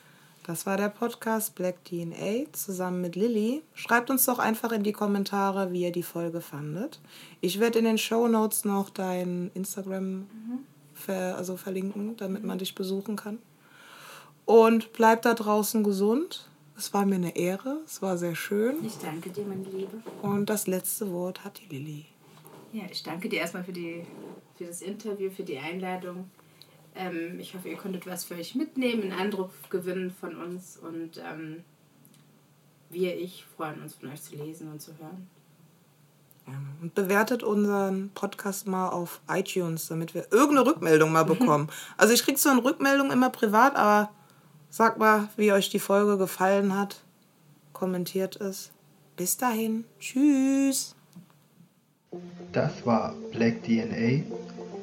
Das war der Podcast Black DNA zusammen mit Lilly. Schreibt uns doch einfach in die Kommentare, wie ihr die Folge fandet. Ich werde in den Show Notes noch dein Instagram ver also verlinken, damit man dich besuchen kann. Und bleibt da draußen gesund. Es war mir eine Ehre. Es war sehr schön. Ich danke dir, meine Liebe. Und das letzte Wort hat die Lilly. Ja, ich danke dir erstmal für, die, für das Interview, für die Einladung. Ähm, ich hoffe, ihr konntet was für euch mitnehmen, einen Eindruck gewinnen von uns. Und ähm, wir, ich, freuen uns, von euch zu lesen und zu hören. Und bewertet unseren Podcast mal auf iTunes, damit wir irgendeine Rückmeldung mal [LAUGHS] bekommen. Also ich kriege so eine Rückmeldung immer privat, aber sagt mal, wie euch die Folge gefallen hat. Kommentiert es. Bis dahin. Tschüss. Das war Black DNA.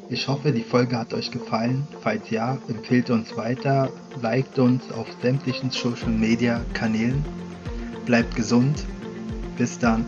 Ich hoffe, die Folge hat euch gefallen. Falls ja, empfehlt uns weiter, liked uns auf sämtlichen Social Media Kanälen. Bleibt gesund. Bis dann.